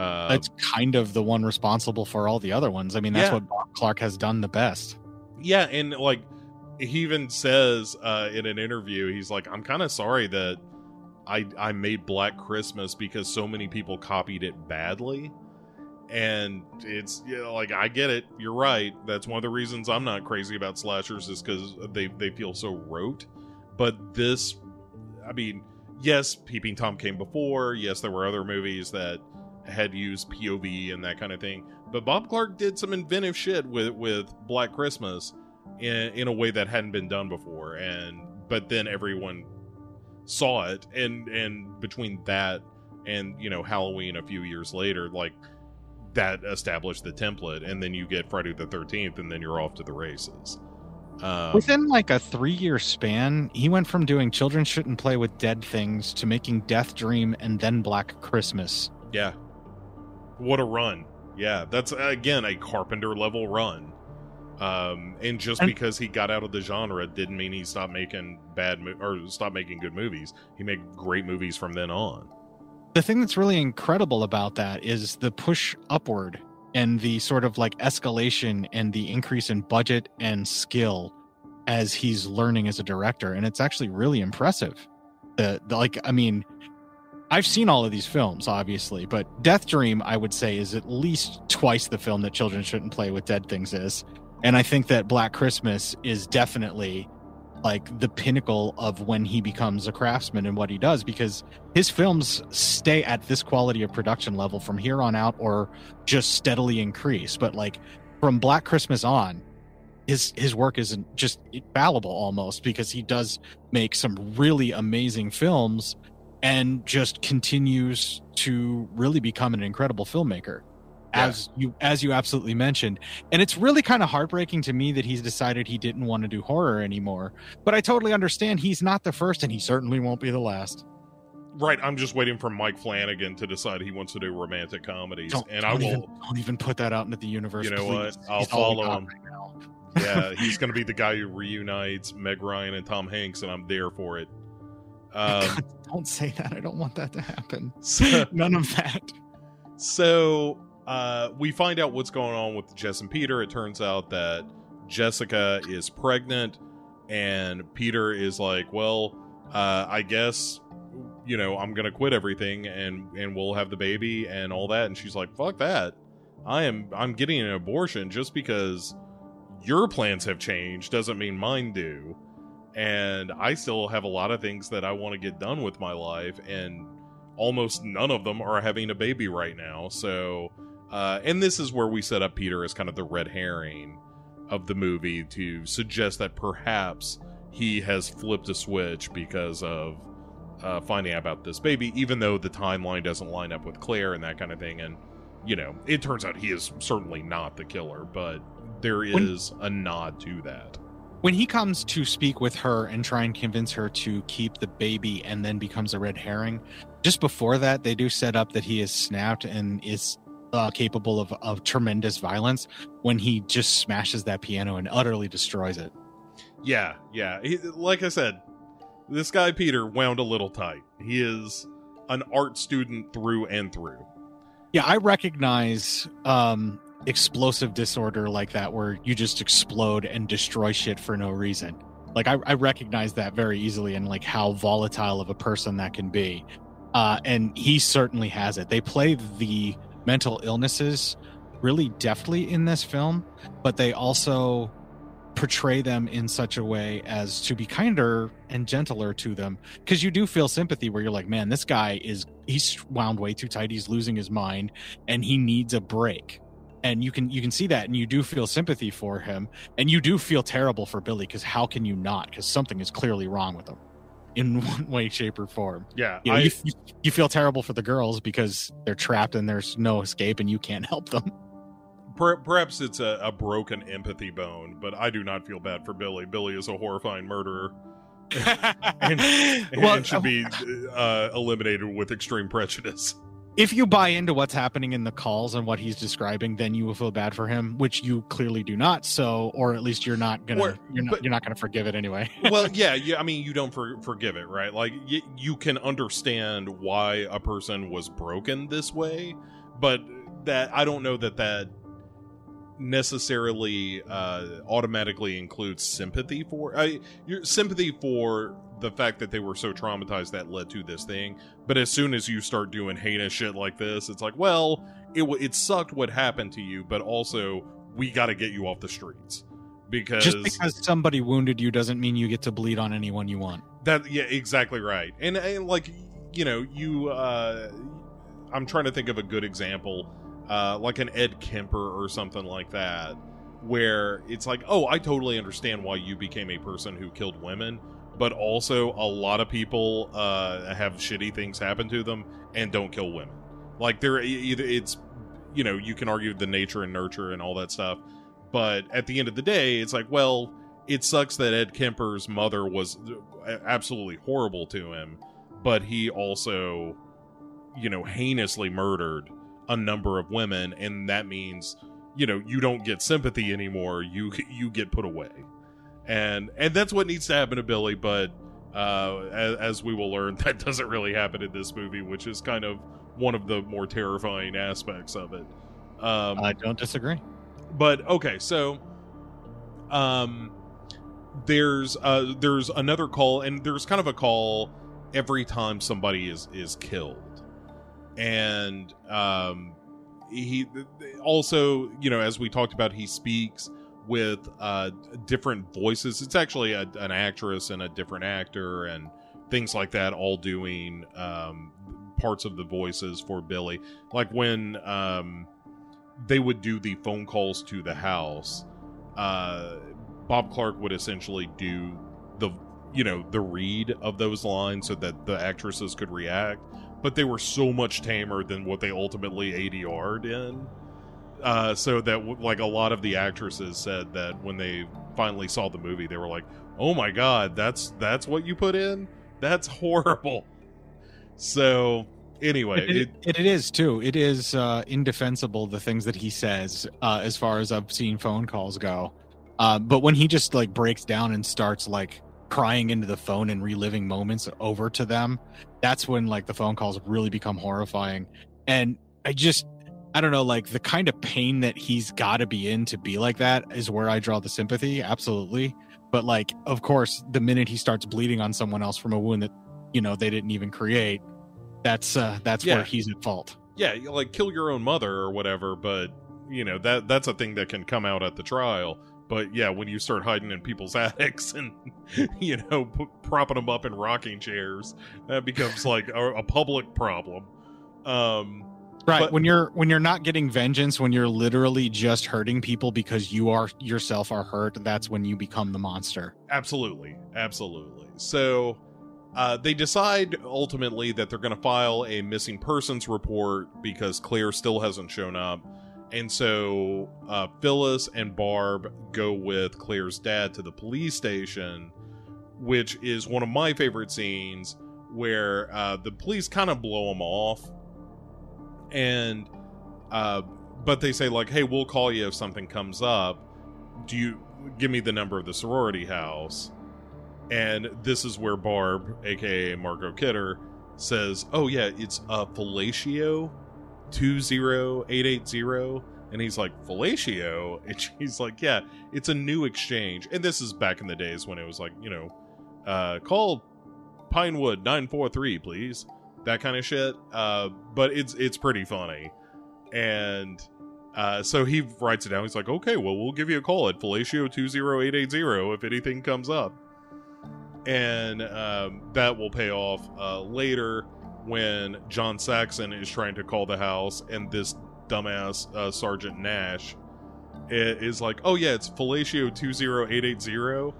Uh, that's kind of the one responsible for all the other ones i mean that's Yeah. what bob clark has done the best Yeah, and like he even says uh, in an interview, he's like, "I'm kind of sorry that I I made Black Christmas because so many people copied it badly." And it's you know, like I get it. You're right. That's one of the reasons I'm not crazy about slashers is because they they feel so rote. But this, I mean, yes, Peeping Tom came before. Yes, there were other movies that had used POV and that kind of thing. But Bob Clark did some inventive shit with with Black Christmas in in a way that hadn't been done before. And but then everyone saw it, and and between that and you know Halloween a few years later, like that established the template, and then you get Friday the Thirteenth, and then you're off to the races. Um, Within like a three year span, he went from doing Children Shouldn't Play with Dead Things to making Death Dream and then Black Christmas. Yeah. What a run. Yeah, that's again a Carpenter level run. Um, and just And- because he got out of the genre didn't mean he stopped making bad mo- or stopped making good movies. He made great movies from then on. The thing that's really incredible about that is the push upward and the sort of like escalation and the increase in budget and skill as he's learning as a director. And it's actually really impressive. The, the like, I mean, I've seen all of these films, obviously, but Death Dream, I would say, is at least twice the film that Children Shouldn't Play with Dead Things is. And I think that Black Christmas is definitely like the pinnacle of when he becomes a craftsman and what he does because his films stay at this quality of production level from here on out or just steadily increase. But like from Black Christmas on, his his work isn't just fallible almost because he does make some really amazing films and just continues to really become an incredible filmmaker Yeah. as you as you absolutely mentioned and it's really kind of heartbreaking to me that he's decided he didn't want to do horror anymore but i totally understand he's not the first and he certainly won't be the last Right, I'm just waiting for Mike Flanagan to decide he wants to do romantic comedies, don't, and I don't will. even, don't even put that out into the universe You know please. what? I'll He's follow him. right yeah, <laughs> he's going to be the guy who reunites Meg Ryan and Tom Hanks, and I'm there for it. Um, God, <laughs> don't say that i don't want that to happen so, <laughs> none of that So uh, we find out what's going on with Jess and Peter. It turns out that Jessica is pregnant, and Peter is like, "Well, uh, I guess." You know, I'm gonna quit everything and and we'll have the baby and all that. And she's like, "Fuck that! I am I'm getting an abortion just because your plans have changed doesn't mean mine do. And I still have a lot of things that I want to get done with my life, and almost none of them are having a baby right now. So, uh, and this is where we set up Peter as kind of the red herring of the movie to suggest that perhaps he has flipped a switch because of uh, finding out about this baby, even though the timeline doesn't line up with Claire and that kind of thing. And, you know, it turns out he is certainly not the killer, but there is a nod to that. When he comes to speak with her and try and convince her to keep the baby and then becomes a red herring, just before that, they do set up that he is snapped and is uh, capable of, of tremendous violence when he just smashes that piano and utterly destroys it. Yeah, yeah. He, like I said, this guy Peter wound a little tight. He is an art student through and through. Yeah, I recognize um, explosive disorder like that where you just explode and destroy shit for no reason. Like I, I recognize that very easily and like how volatile of a person that can be. Uh, and he certainly has it. They play the mental illnesses really deftly in this film, but they also portray them in such a way as to be kinder and gentler to them because you do feel sympathy where you're like man this guy is he's wound way too tight he's losing his mind and he needs a break and you can you can see that and you do feel sympathy for him. And you do feel terrible for billy because how can you not? Because something is clearly wrong with him in <laughs> one way shape or form. Yeah you, know, I, you, you, feel terrible for the girls because they're trapped and there's no escape and you can't help them. <laughs> Perhaps it's a, a broken empathy bone but i do not feel bad for billy. Billy is a horrifying murderer. <laughs> And, and, well, and should be uh, eliminated with extreme prejudice if you buy into what's happening in the calls and what he's describing, then you will feel bad for him, which you clearly do not. So, or at least you're not gonna or, you're not but, you're not gonna forgive it anyway. <laughs> well, yeah, yeah. I mean, you don't for, forgive it, right? Like y- you can understand why a person was broken this way, but that I don't know that that necessarily uh, automatically includes sympathy for I, your sympathy for the fact that they were so traumatized that led to this thing. But as soon as you start doing heinous shit like this, it's like, well, it it sucked what happened to you, but also we got to get you off the streets because just because somebody wounded you doesn't mean you get to bleed on anyone you want. That yeah, exactly right. And, and like you know, you uh I'm trying to think of a good example, uh like an Ed Kemper or something like that where it's like, "Oh, I totally understand why you became a person who killed women." But also a lot of people uh, have shitty things happen to them and don't kill women. Like there, it's you know you can argue the nature and nurture and all that stuff, but at the end of the day, it's like well, it sucks that Ed Kemper's mother was absolutely horrible to him, but he also you know heinously murdered a number of women, and that means you know you don't get sympathy anymore. You you get put away and and that's what needs to happen to Billy. But uh, as, as, we will learn, <laughs> that doesn't really happen in this movie, which is kind of one of the more terrifying aspects of it. Um, I don't disagree. But okay, so um, there's uh, there's another call, and there's kind of a call every time somebody is is killed, and um, he also you know as we talked about, he speaks with uh, different voices. It's actually a, an actress and a different actor and things like that, all doing um, parts of the voices for Billy. Like when um, they would do the phone calls to the house, uh, Bob Clark would essentially do the you know the read of those lines so that the actresses could react but they were so much tamer than what they ultimately ADR'd in uh, so that like a lot of the actresses said that when they finally saw the movie, they were like, "Oh my god, that's that's what you put in? That's <laughs> horrible." So anyway, it, it, it is too. It is uh, indefensible the things that he says uh, as far as obscene phone calls go. Uh, but when he just like breaks down and starts like crying into the phone and reliving moments over to them, that's when like the phone calls really become horrifying. And I just I don't know, like the kind of pain that he's got to be in to be like that is where I draw the sympathy. Absolutely. But like, of course, the minute he starts bleeding on someone else from a wound that, you know, they didn't even create, that's uh that's Yeah. where he's at fault. yeah, like kill your own mother or whatever, but you know that that's a thing that can come out at the trial. But yeah, when you start hiding in people's <laughs> attics and you know p- propping them up in rocking chairs, that becomes like a, a public problem. Um, Right. But- when you're when you're not getting vengeance, when you're literally just hurting people because you are yourself are hurt, that's when you become the monster. Absolutely, absolutely. So uh, they decide ultimately that they're going to file a missing persons report because Claire still hasn't shown up. And so uh, Phyllis and Barb go with Claire's dad to the police station, which is one of my favorite scenes where uh, the police kind of blow them off. And, uh, but they say, like, hey, we'll call you if something comes up. Do you give me the number of the sorority house? And this is where Barb, aka Margot Kidder, says, "Oh yeah, it's uh fellatio two zero eight eight zero." And he's like, "Fellatio?" <laughs> And she's like, "Yeah, it's a new exchange." And this is back in the days when it was like, you know, uh, call Pinewood nine four three, please, that kind of shit. Uh, but it's it's pretty funny, and uh, so he writes it down. He's like, okay, well, we'll give you a call at Fellatio 20880 if anything comes up. And um, that will pay off uh, later when John Saxon is trying to call the house, and this dumbass uh, Sergeant Nash is like, oh, yeah, it's Fellatio 20880.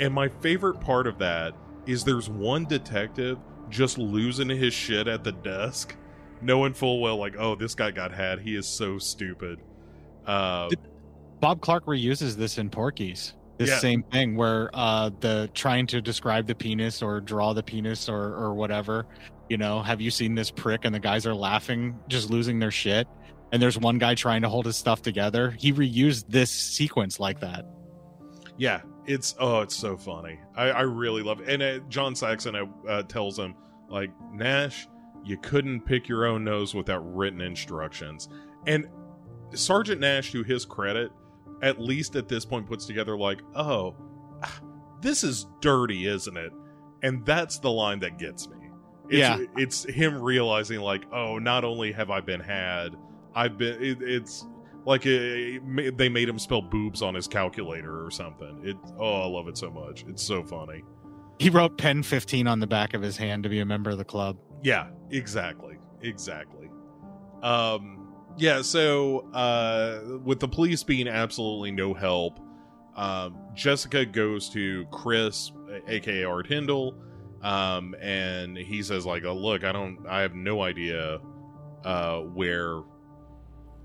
And my favorite part of that is there's one detective just losing his shit at the desk knowing full well like oh this guy got had he is so stupid uh Bob Clark reuses this in Porky's. This Yeah. same thing where uh the trying to describe the penis or draw the penis or or whatever, you know, have you seen this prick and the guys are laughing, just losing their shit. And there's one guy trying to hold his stuff together. He reused this sequence like that. yeah it's oh it's so funny. I i really love it and uh, john saxon uh, uh, tells him like nash you couldn't pick your own nose without written instructions. And sergeant nash to his credit at least at this point puts together like oh ah, this is dirty isn't it? And that's the line that gets me. It's, Yeah. it's him realizing like oh not only have i been had i've been it, it's like it, it- they made him spell boobs on his calculator or something it oh i love it so much it's so funny He wrote pen 15 on the back of his hand to be a member of the club. Yeah, exactly. Exactly. Um yeah, so uh with the police being absolutely no help, um Jessica goes to Chris aka Art Hindle um and he says like, oh, "Look, I don't I have no idea uh where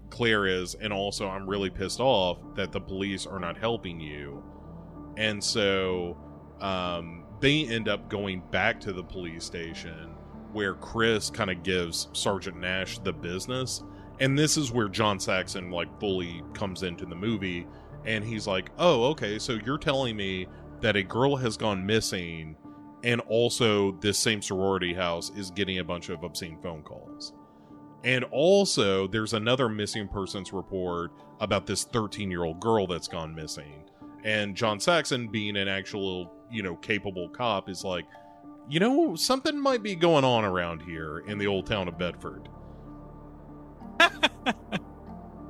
Claire is and also I'm really pissed off that the police are not helping you." And so um they end up going back to the police station where Chris kind of gives Sergeant Nash the business. And this is where John Saxon like fully comes into the movie and he's like, "Oh, okay, so you're telling me that a girl has gone missing and also this same sorority house is getting a bunch of obscene phone calls." And also there's another missing persons report about this 13-year-old girl that's gone missing. And John Saxon being an actual, you know, capable cop is like, you know, something might be going on around here in the old town of Bedford. <laughs>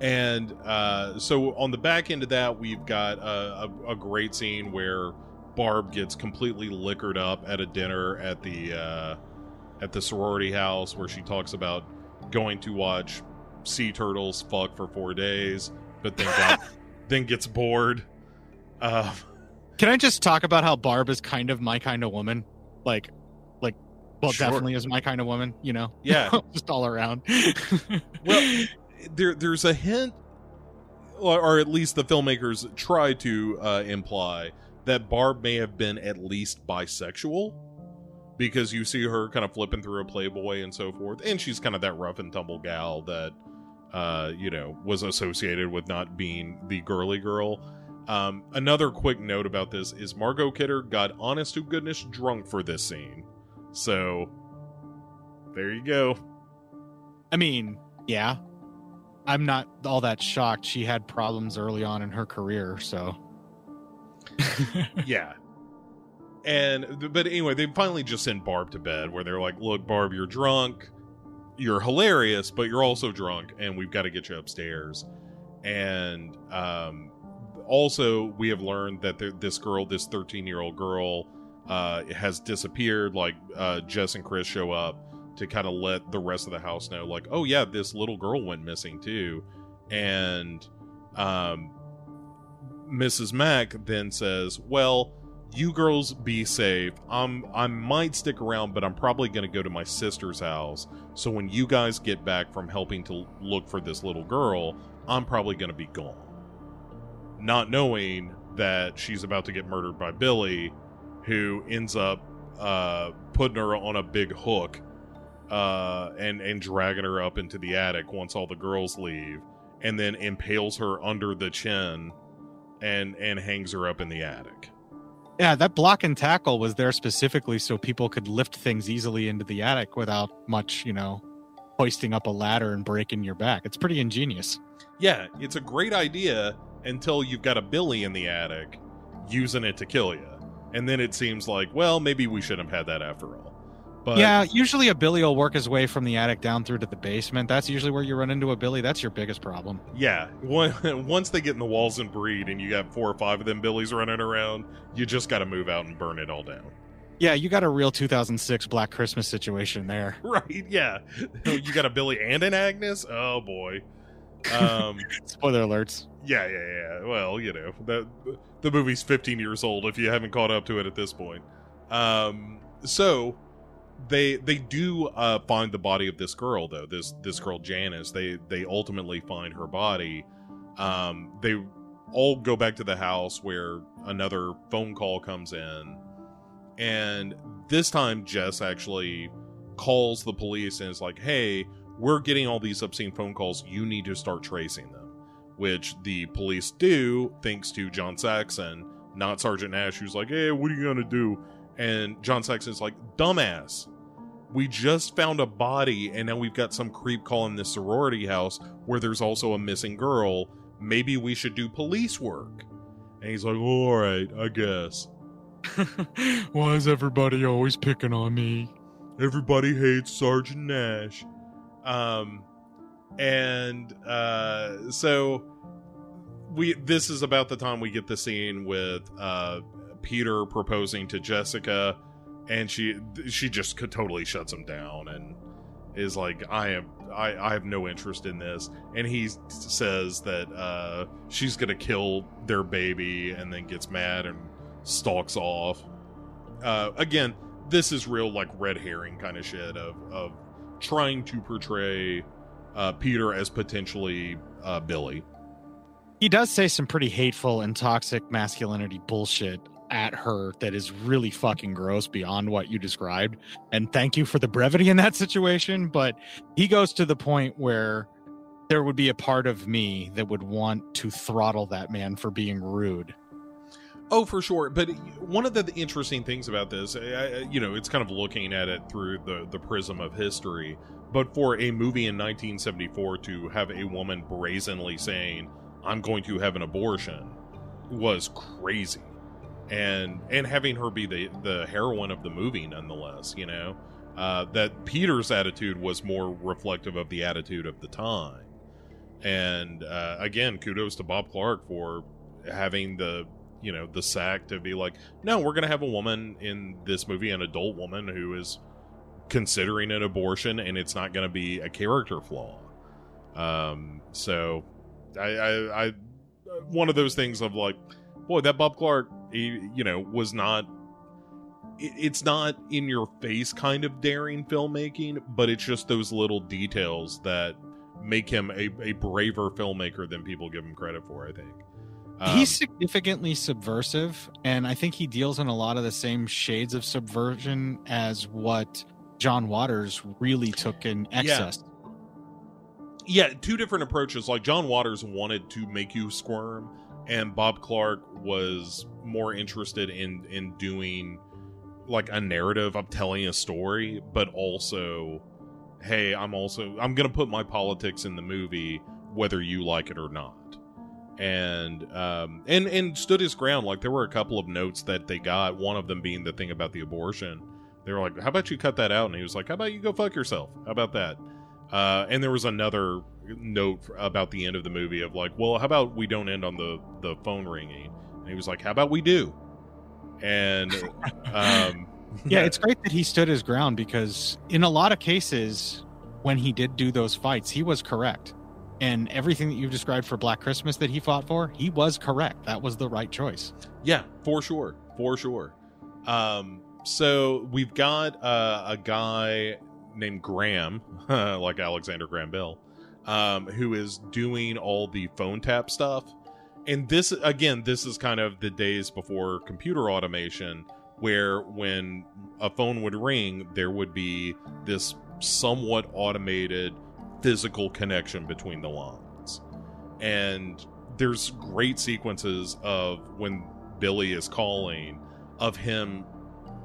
and uh, so on the back end of that, we've got a, a, a great scene where Barb gets completely liquored up at a dinner at the uh, at the sorority house, where she talks about going to watch sea turtles fuck for four days, but then got, <laughs> then gets bored. Uh, Can I just talk about how Barb is kind of my kind of woman? Like, like, well, Sure. definitely is my kind of woman. You know, yeah, <laughs> just all around. <laughs> Well, there there's a hint or, at least the filmmakers try to uh, imply that Barb may have been at least bisexual because you see her kind of flipping through a Playboy and so forth, and she's kind of that rough and tumble gal that uh, you know was associated with not being the girly girl. Um, another quick note about this is Margot Kidder got honest to goodness drunk for this scene, so there you go. I mean, yeah, I'm not all that shocked. She had problems early on in her career, so <laughs> yeah. And but anyway, they finally just send Barb to bed where they're like, "Look, Barb, you're drunk. You're hilarious, but you're also drunk and we've got to get you upstairs." And um also we have learned that this girl, this 13-year-old girl uh has disappeared like uh Jess and Chris show up to kind of let the rest of the house know like, "Oh yeah, this little girl went missing too." And um Mrs. Mack then says, "Well, you girls be safe. I'm I might stick around, but I'm probably going to go to my sister's house. So when you guys get back from helping to look for this little girl, I'm probably going to be gone." Not knowing that she's about to get murdered by Billy, who ends up uh, putting her on a big hook uh, and and dragging her up into the attic once all the girls leave, and then impales her under the chin and and hangs her up in the attic. Yeah, that block and tackle was there specifically so people could lift things easily into the attic without much, you know, hoisting up a ladder and breaking your back. It's pretty ingenious. Yeah, it's a great idea until you've got a Billy in the attic using it to kill you. And then it seems like, well, maybe we shouldn't have had that after all. But yeah, usually a Billy will work his way from the attic down through to the basement. That's usually where you run into a Billy. That's your biggest problem. Yeah, <laughs> once they get in the walls and breed, and you got four or five of them Billies running around, you just got to move out and burn it all down. Yeah, you got a real 2006 Black Christmas situation there. <laughs> Right? Yeah, you got a Billy and an Agnes. Oh boy. Um, <laughs> Spoiler alerts. Yeah, yeah, yeah. Well, you know the the movie's 15 years old. If you haven't caught up to it at this point, um, so they they do uh, find the body of this girl though this this girl Janice. They they ultimately find her body. Um they all go back to the house where another phone call comes in. And this time Jess actually calls the police and is like hey we're getting all these obscene phone calls. You need to start tracing them. Which the police do thanks to John Saxon not Sergeant Nash who's like hey what are you gonna do and John Saxon's like, dumbass. We just found a body, and now we've got some creep calling this sorority house where there's also a missing girl. Maybe we should do police work. And he's like, all right, I guess. <laughs> Why is everybody always picking on me? Everybody hates Sergeant Nash. Um, and uh, so we this is about the time we get the scene with uh Peter proposing to Jessica, and she she just totally shuts him down and is like, I am I, I have no interest in this. And he says that uh, she's gonna kill their baby, and then gets mad and stalks off. Uh, again, this is real like red herring kind of shit of of trying to portray uh, Peter as potentially uh, Billy. He does say some pretty hateful and toxic masculinity bullshit at her that is really fucking gross beyond what you described. And thank you for the brevity in that situation. But he goes to the point where there would be a part of me that would want to throttle that man for being rude. Oh, for sure. But one of the interesting things about this, you know, it's kind of looking at it through the, the prism of history. But for a movie in 1974 to have a woman brazenly saying, I'm going to have an abortion was crazy and and having her be the the heroine of the movie nonetheless you know? Uh, that peter's attitude was more reflective of the attitude of the time. And uh, again kudos to bob clark for having the you know the sack to be like no we're gonna have a woman in this movie an adult woman who is considering an abortion and it's not gonna be a character flaw. Um so I, I i one of those things of like boy that bob clark you know was not it's not in your face kind of daring filmmaking but it's just those little details that make him a, a braver filmmaker than people give him credit for i think. Um, he's significantly subversive and i think he deals in a lot of the same shades of subversion as what john waters really took in excess. Yeah, yeah two different approaches. Like john waters wanted to make you squirm and Bob Clark was more interested in in doing like a narrative of telling a story, but also, hey, I'm also I'm gonna put my politics in the movie whether you like it or not. And um and and stood his ground. Like there were a couple of notes that they got. One of them being the thing about the abortion. They were like, "How about you cut that out?" And he was like, "How about you go fuck yourself? How about that?" Uh, and there was another note about the end of the movie of like, "Well, how about we don't end on the the phone ringing?" And he was like, "How about we do?" And <laughs> um, yeah, it's great that he stood his ground because in a lot of cases, when he did do those fights, he was correct. And everything that you've described for Black Christmas that he fought for, he was correct. That was the right choice. Yeah, for sure, for sure. Um, so we've got uh, a guy named Graham, <laughs> like Alexander Graham Bell, um, who is doing all the phone tap stuff. And this, again, this is kind of the days before computer automation, where when a phone would ring, there would be this somewhat automated physical connection between the lines. And there's great sequences of when Billy is calling of him,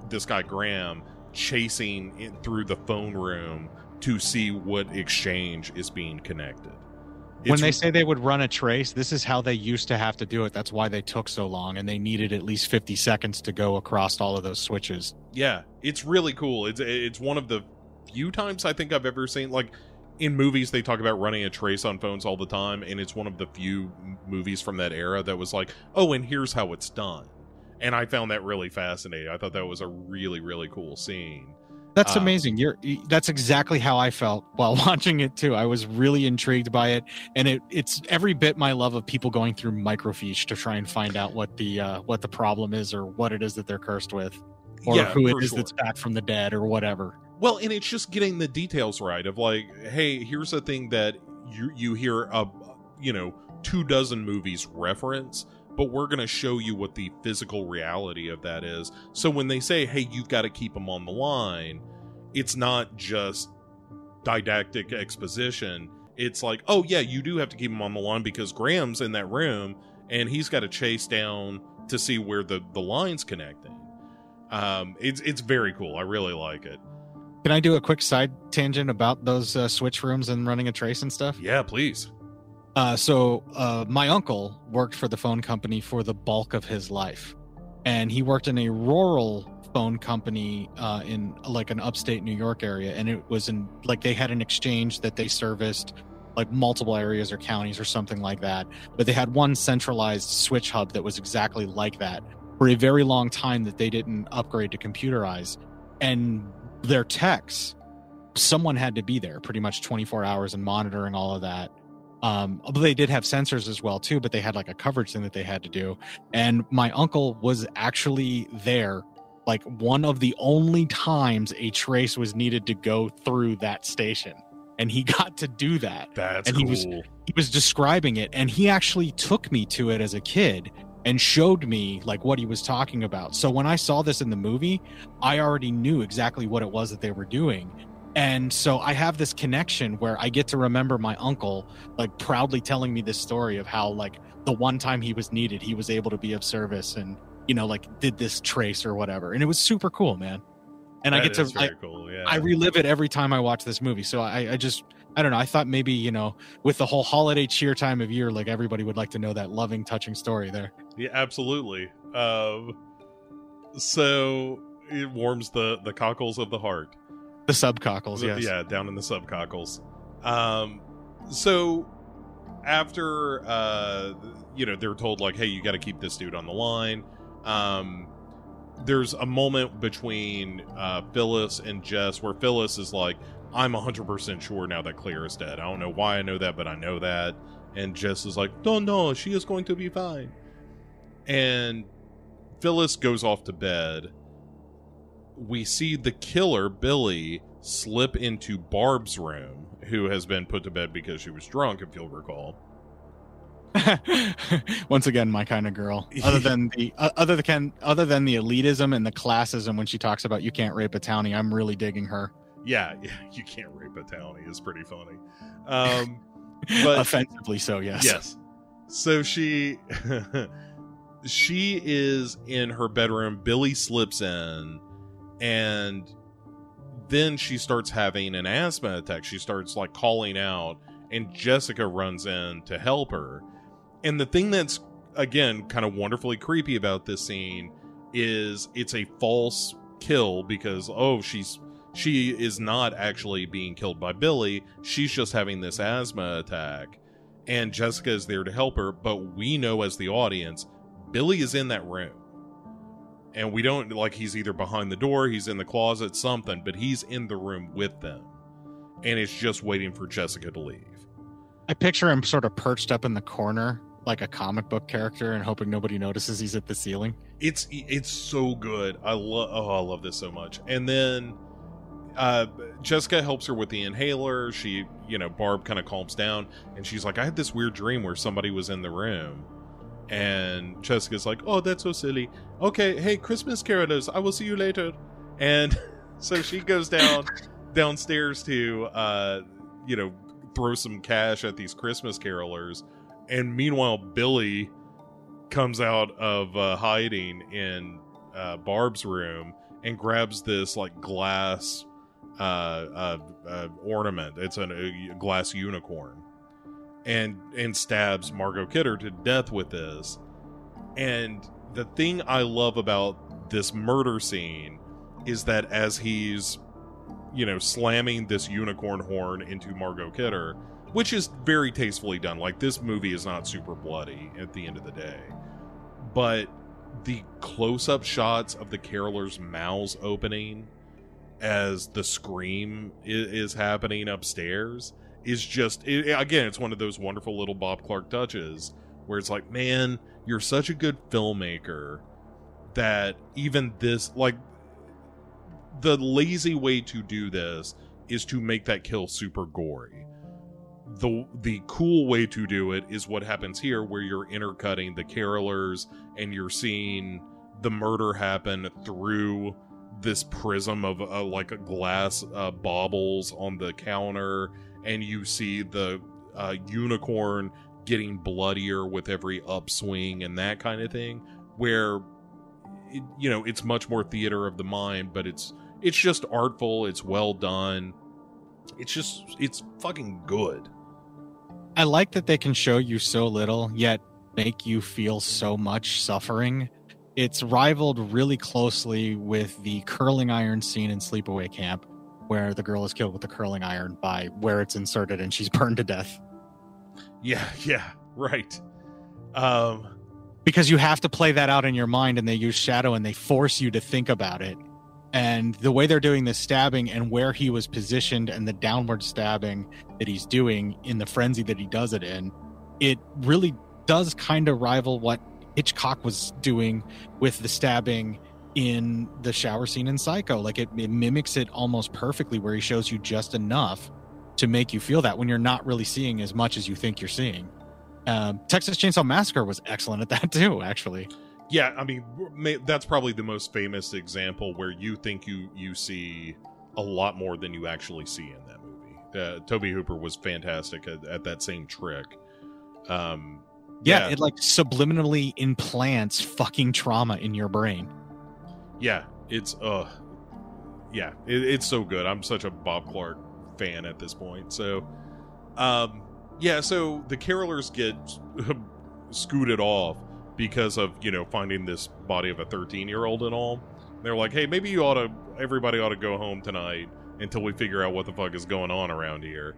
this guy Graham, chasing in through the phone room to see what exchange is being connected. When they say they would run a trace, this is how they used to have to do it. That's why they took so long and they needed at least 50 seconds to go across all of those switches. Yeah, it's really cool. It's it's one of the few times I think I've ever seen like in movies they talk about running a trace on phones all the time and it's one of the few movies from that era that was like, "Oh, and here's how it's done." And I found that really fascinating. I thought that was a really really cool scene. That's Um, amazing. You're that's exactly how I felt <laughs> while watching it too. I was really intrigued by it and it it's every bit my love of people going through microfiche to try and find out what the uh what the problem is or what it is that they're cursed with or yeah, who it is sure. that's back from the dead or whatever. Well, and it's just getting the details right of like, hey, here's a thing that you you hear a you know two dozen movies reference, but we're going to show you what the physical reality of that is. So when they say, hey, you've got to keep them on the line, it's not just didactic exposition. It's like, oh yeah, you do have to keep them on the line because Graham's in that room and he's got to chase down to see where the the lines connecting. Um, it's it's very cool. I really like it. Can I do a quick side tangent about those uh, switch rooms and running a trace and stuff? Yeah, please. Uh, so uh, my uncle worked for the phone company for the bulk of his life, and he worked in a rural phone company uh, in like an upstate New York area, and it was in like they had an exchange that they serviced like multiple areas or counties or something like that, but they had one centralized switch hub that was exactly like that for a very long time that they didn't upgrade to computerize, and their techs, someone had to be there pretty much 24 hours and monitoring all of that um although they did have sensors as well too but they had like a coverage thing that they had to do. And my uncle was actually there like one of the only times a trace was needed to go through that station. And he <laughs> got to do that. That's And cool. he was- he was describing it and he actually took me to it as a kid and showed me like what he was talking about. So when i saw this in the movie i already knew exactly what it was that they were doing and so i have this connection where i get to remember my uncle like proudly telling me this story of how like the one time he was needed he was able to be of service and you know like did this trace or whatever and it was super cool man and i get to I, cool. Yeah. I relive it every time I watch this movie. So I, I just, I don't know. I thought maybe, you know, with the whole holiday cheer time of year, like everybody would like to know that loving, touching story there. yeah, absolutely. Um, so it warms the the cockles of the heart. The subcockles, yes. Yeah, down in the subcockles. Um, so after uh, you know, they're told like, "Hey, you got to keep this dude on the line." Um, there's a moment between uh, Phyllis and Jess where Phyllis is like, "I'm 100% sure now that Claire is dead. I don't know why I know that, but I know that." And Jess is like, "No, no, she is going to be fine." And Phyllis goes off to bed. We see the killer, Billy, slip into Barb's room, who has been put to bed because she was drunk, if you'll recall. <laughs> Once again, my kind of girl. Other than the <laughs> uh, other than other than the elitism and the classism when she talks about you can't rape a townie, I'm really digging her. Yeah, yeah <laughs> you can't rape a townie. is pretty funny. Um, but Offensively so, yes. yes. So she she is in her bedroom. Billy slips in, and then she starts having an asthma attack. She starts like calling out, and Jessica runs in to help her. And the thing that's again kind of wonderfully creepy about this scene is it's a false kill because oh she's she is not actually being killed by Billy. She's just having this asthma attack. And Jessica is there to help her, but we know as the audience, Billy is in that room. And we don't like he's either behind the door, he's in the closet, something, but he's in the room with them. And it's just waiting for Jessica to leave. I picture him sort of perched up in the corner like a comic book character and hoping nobody notices he's at the ceiling. It's it's so good. I love oh I love this so much. And then uh, Jessica helps her with the inhaler. She, you know, Barb kind of calms down and she's like, I had this weird dream where somebody was in the room. And Jessica's like, Oh, that's so silly. Okay, hey, Christmas carolers, I will see you later. And <laughs> so she goes down <laughs> downstairs to, uh, you know, throw some cash at these Christmas carolers. And meanwhile, Billy comes out of uh, hiding in uh, Barb's room and grabs this like glass uh, uh, uh, ornament. It's an, a glass unicorn, and and stabs Margot Kidder to death with this. And the thing I love about this murder scene is that as he's, you know, slamming this unicorn horn into Margot Kidder, which is very tastefully done. Like this movie is not super bloody at the end of the day, but the close-up shots of the carolers' mouths opening as the scream is, is happening upstairs is just it, again it's one of those wonderful little bob clark touches where it's like man you're such a good filmmaker that even this like the lazy way to do this is to make that kill super gory. The the cool way to do it is what happens here where you're intercutting the carolers and you're seeing the murder happen through this prism of uh, like a glass uh, baubles on the counter and you see the uh, unicorn getting bloodier with every upswing and that kind of thing where it, you know it's much more theater of the mind but it's it's just artful it's well done it's just it's fucking good I like that they can show you so little, yet make you feel so much suffering. It's rivaled really closely with the curling iron scene in Sleepaway Camp, where the girl is killed with the curling iron by where it's inserted and she's <laughs> burned to death. Yeah, yeah, right. Um, because you have to play that out in your mind, and they use shadow and they force you to think about it. And the way they're doing the stabbing and where he was positioned and the downward stabbing that he's doing in the frenzy that he does it in, it really does kind of rival what Hitchcock was doing with the stabbing in the shower scene in Psycho. Like it, it mimics it almost perfectly, where he shows you just enough to make you feel that when you're not really seeing as much as you think you're seeing. Um, Texas Chainsaw Massacre was excellent at that <laughs> too, actually. Yeah, I mean that's probably the most famous example where you think you you see a lot more than you actually see in that movie. Uh, Tobe Hooper was fantastic at, at that same trick. Um, yeah, yeah, it like subliminally implants fucking trauma in your brain. Yeah, it's uh, yeah, it, it's so good. I'm such a Bob Clark fan at this point. So, um, yeah, so the carolers get <laughs> scooted off because of you know finding this body of a 13 year old and all. They're like hey maybe you ought to everybody ought to go home tonight until we figure out what the fuck is going on around here.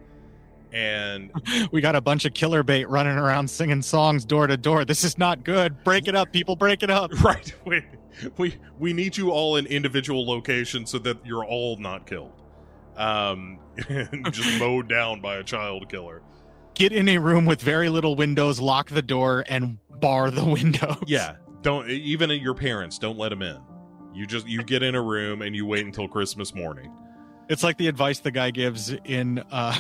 And <laughs> we got a bunch of killer bait running around singing songs door to door. This is not good. Break it up people break it up. <laughs> Right <laughs> we we, need you all in individual locations so that you're all not killed um <laughs> just <laughs> mowed down by a child killer get in a room with very little windows lock the door and bar the windows. Yeah, don't even your parents don't let them in. You just you get in a room and you wait until Christmas morning. It's like the advice the guy gives in uh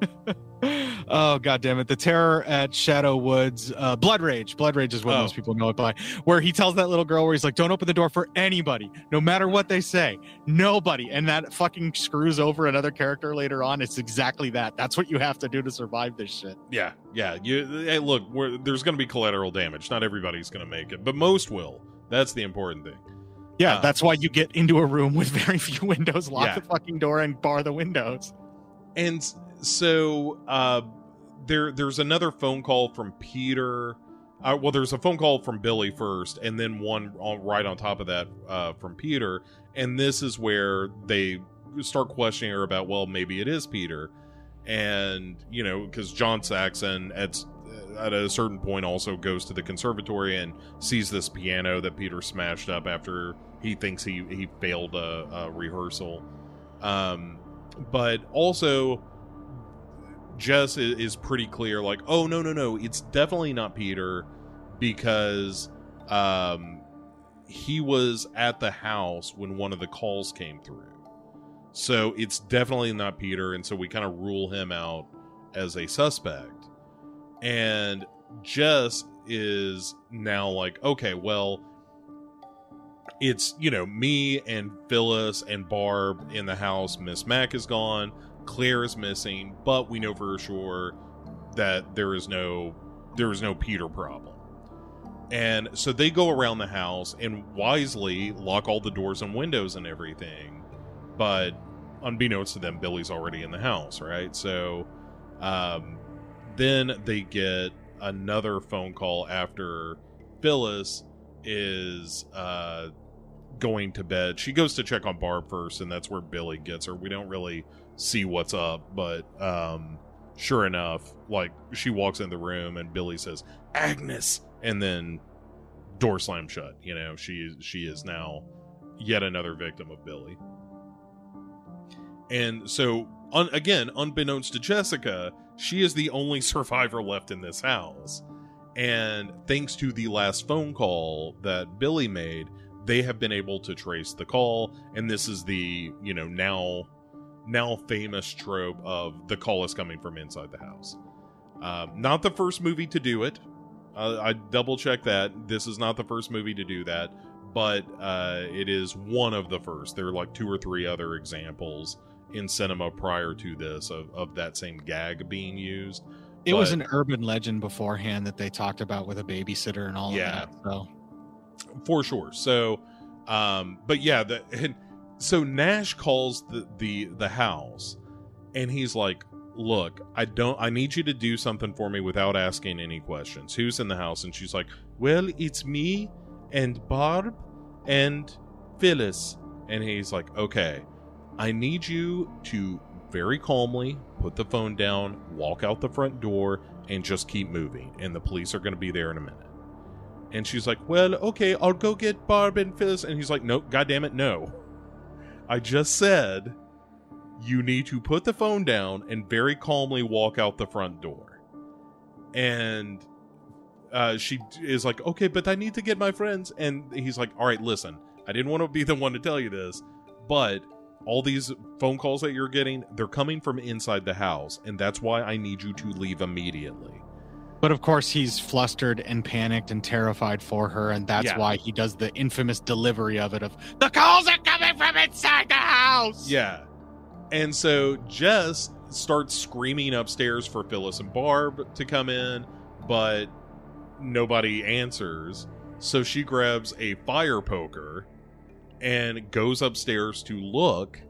<laughs> oh god damn it the terror at shadow woods uh, blood rage. Blood rage is what oh. most people know it by. Where he tells that little girl where he's like don't open the door for anybody no matter what they say. Nobody. And that fucking screws over another character later on. It's exactly that. That's what you have to do to survive this shit. Yeah. Yeah. You hey look there's gonna be collateral damage. Not everybody's gonna make it but most will. That's the important thing. Yeah uh, that's why you get into a room with <laughs> very few windows lock yeah. the fucking door and bar the windows. And so uh, there there's another phone call from Peter. Uh, well, there's a phone call from Billy first, and then one on, right on top of that uh, from Peter. And this is where they start questioning her about, well, maybe it is Peter, and you know, because John Saxon at at a certain point also goes to the conservatory and sees this piano that Peter smashed up after he thinks he he failed a, a rehearsal. Um, but also Jess is, is pretty clear, like, oh no no no, it's definitely not Peter because um, he was at the house when one of the calls came through. So it's definitely not Peter, and so we kind of rule him out as a suspect. And Jess is now like, okay, well, it's, you know, me and Phyllis and Barb in the house. Miss Mac is gone. Claire is missing, but we know for sure that there is no there is no Peter problem. And so they go around the house and wisely lock all the doors and windows and everything. But unbeknownst to them, Billy's already in the house, right? So um, then they get another phone call after Phyllis is uh, going to bed. She goes to check on Barb first, and that's where Billy gets her. We don't really see what's up, but um, sure enough, like she walks in the room and Billy says, "Agnes," and then door slam shut. You know, she she is now yet another victim of Billy. And so, un- again, unbeknownst to Jessica, she is the only <laughs> survivor left in this house. And thanks to the last phone call that Billy made, they have been able to trace the call. And this is the, you know, now now famous trope of the call is coming from inside the house. Um, not the first movie to do it. Uh, I double check that. This is not the first movie to do that, but uh, it is one of the first. There are like two or three other examples in cinema prior to this of, of that same gag being used. It but, was an urban legend beforehand that they talked about with a babysitter and all yeah, of that. So for sure. So, um, but yeah, the, and, <laughs> so Nash calls the, the the house and he's like, "Look, I don't I need you to do something for me without asking any questions. Who's in the house?" And she's like, "Well, it's me and Barb and Phyllis." And he's like, "Okay, I need you to very calmly put the phone down, walk out the front door, and just keep moving. And the police are going to be there in a minute." And she's like, "Well, okay, I'll go get Barb and Phyllis." And he's like, "No, goddamn it, no." I just said you need to put the phone down and very calmly walk out the front door. And uh, she is like, okay, but I need to get my friends. And he's like, all right, listen, I didn't want to be the one to tell you this, but all these phone calls that you're getting, they're coming from inside the house. And that's why I need you to leave immediately. But of course, he's flustered and panicked and terrified for her, and that's yeah. why he does the infamous delivery of it of the calls are coming from inside the house. Yeah, and so Jess starts screaming upstairs for Phyllis and Barb to come in, but nobody answers. So she grabs a fire poker and goes upstairs to look.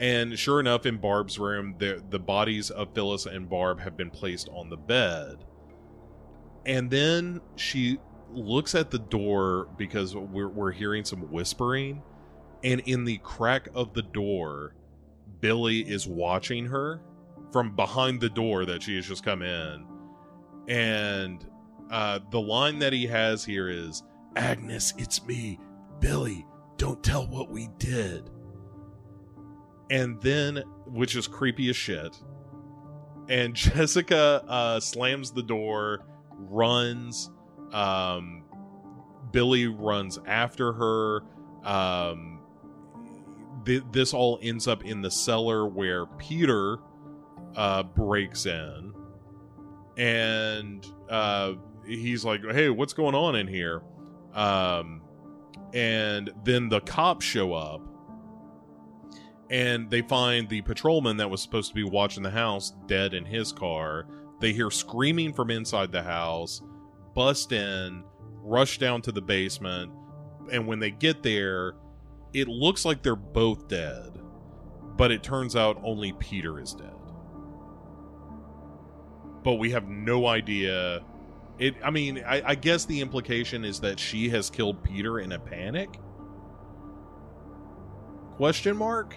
And sure enough, in Barb's room, the the bodies of Phyllis and Barb have been placed on the bed and then she looks at the door because we're, we're hearing some whispering. And in the crack of the door billy is watching her from behind the door that she has just come in. And uh, the line that he has here is agnes it's me. Billy don't tell what we did. And then which is creepy as shit and <laughs> jessica uh, slams the door runs. Um, Billy runs after her. Um, th- this all ends up in the cellar where Peter uh, breaks in, and uh, he's like, "Hey, what's going on in here?" Um, and then the cops show up, and they find the patrolman that was supposed to be watching the house dead in his car they hear screaming from inside the house, bust in, rush down to the basement, and when they get there, it looks like they're both dead, but it turns out only Peter is dead. but we have no idea. It. I mean, I, I guess the implication is that she has killed Peter in a panic. Question mark.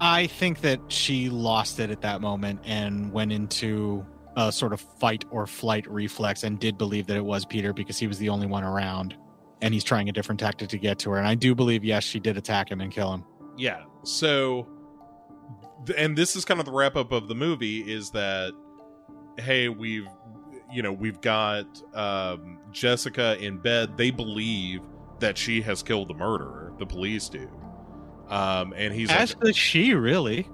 I think that she lost it at that moment and went into a sort of fight or flight reflex and did believe that it was Peter because he was the only one around and he's trying a different tactic to get to her. And I do believe, yes, she did attack him and kill him. Yeah. So, and this is kind of the wrap up of the movie is that, hey, we've, you know, we've got um, Jessica in bed. They believe that she has killed the murderer. The police do. Um, and he's as like, does she really.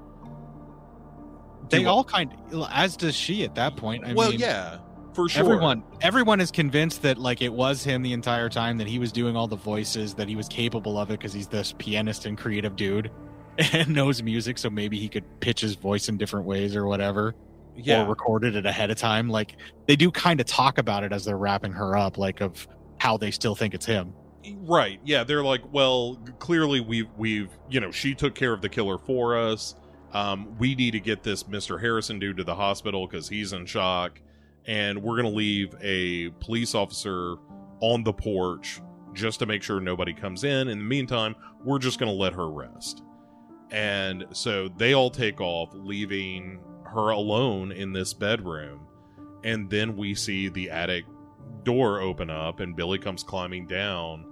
They all kind of, as does she at that point. I well, mean, yeah, for sure. Everyone, everyone is convinced that like it was him the entire time. That he was doing all the voices. That he was capable of it because he's this pianist and creative dude, <laughs> and knows music. So maybe he could pitch his voice in different ways or whatever, yeah, or recorded it ahead of time. Like they do kind of talk about it as they're wrapping her up, like of how they still think it's him. right. Yeah, they're like, well, clearly we've we've you know she took care of the killer for us. Um, we need to get this Mr. Harrison dude to the hospital because he's in shock, and we're gonna leave a police officer on the porch just to make sure nobody comes in. In the meantime, we're just gonna let her rest. And so they all take off, leaving her alone in this bedroom. And then we see the attic door open up, and Billy comes climbing down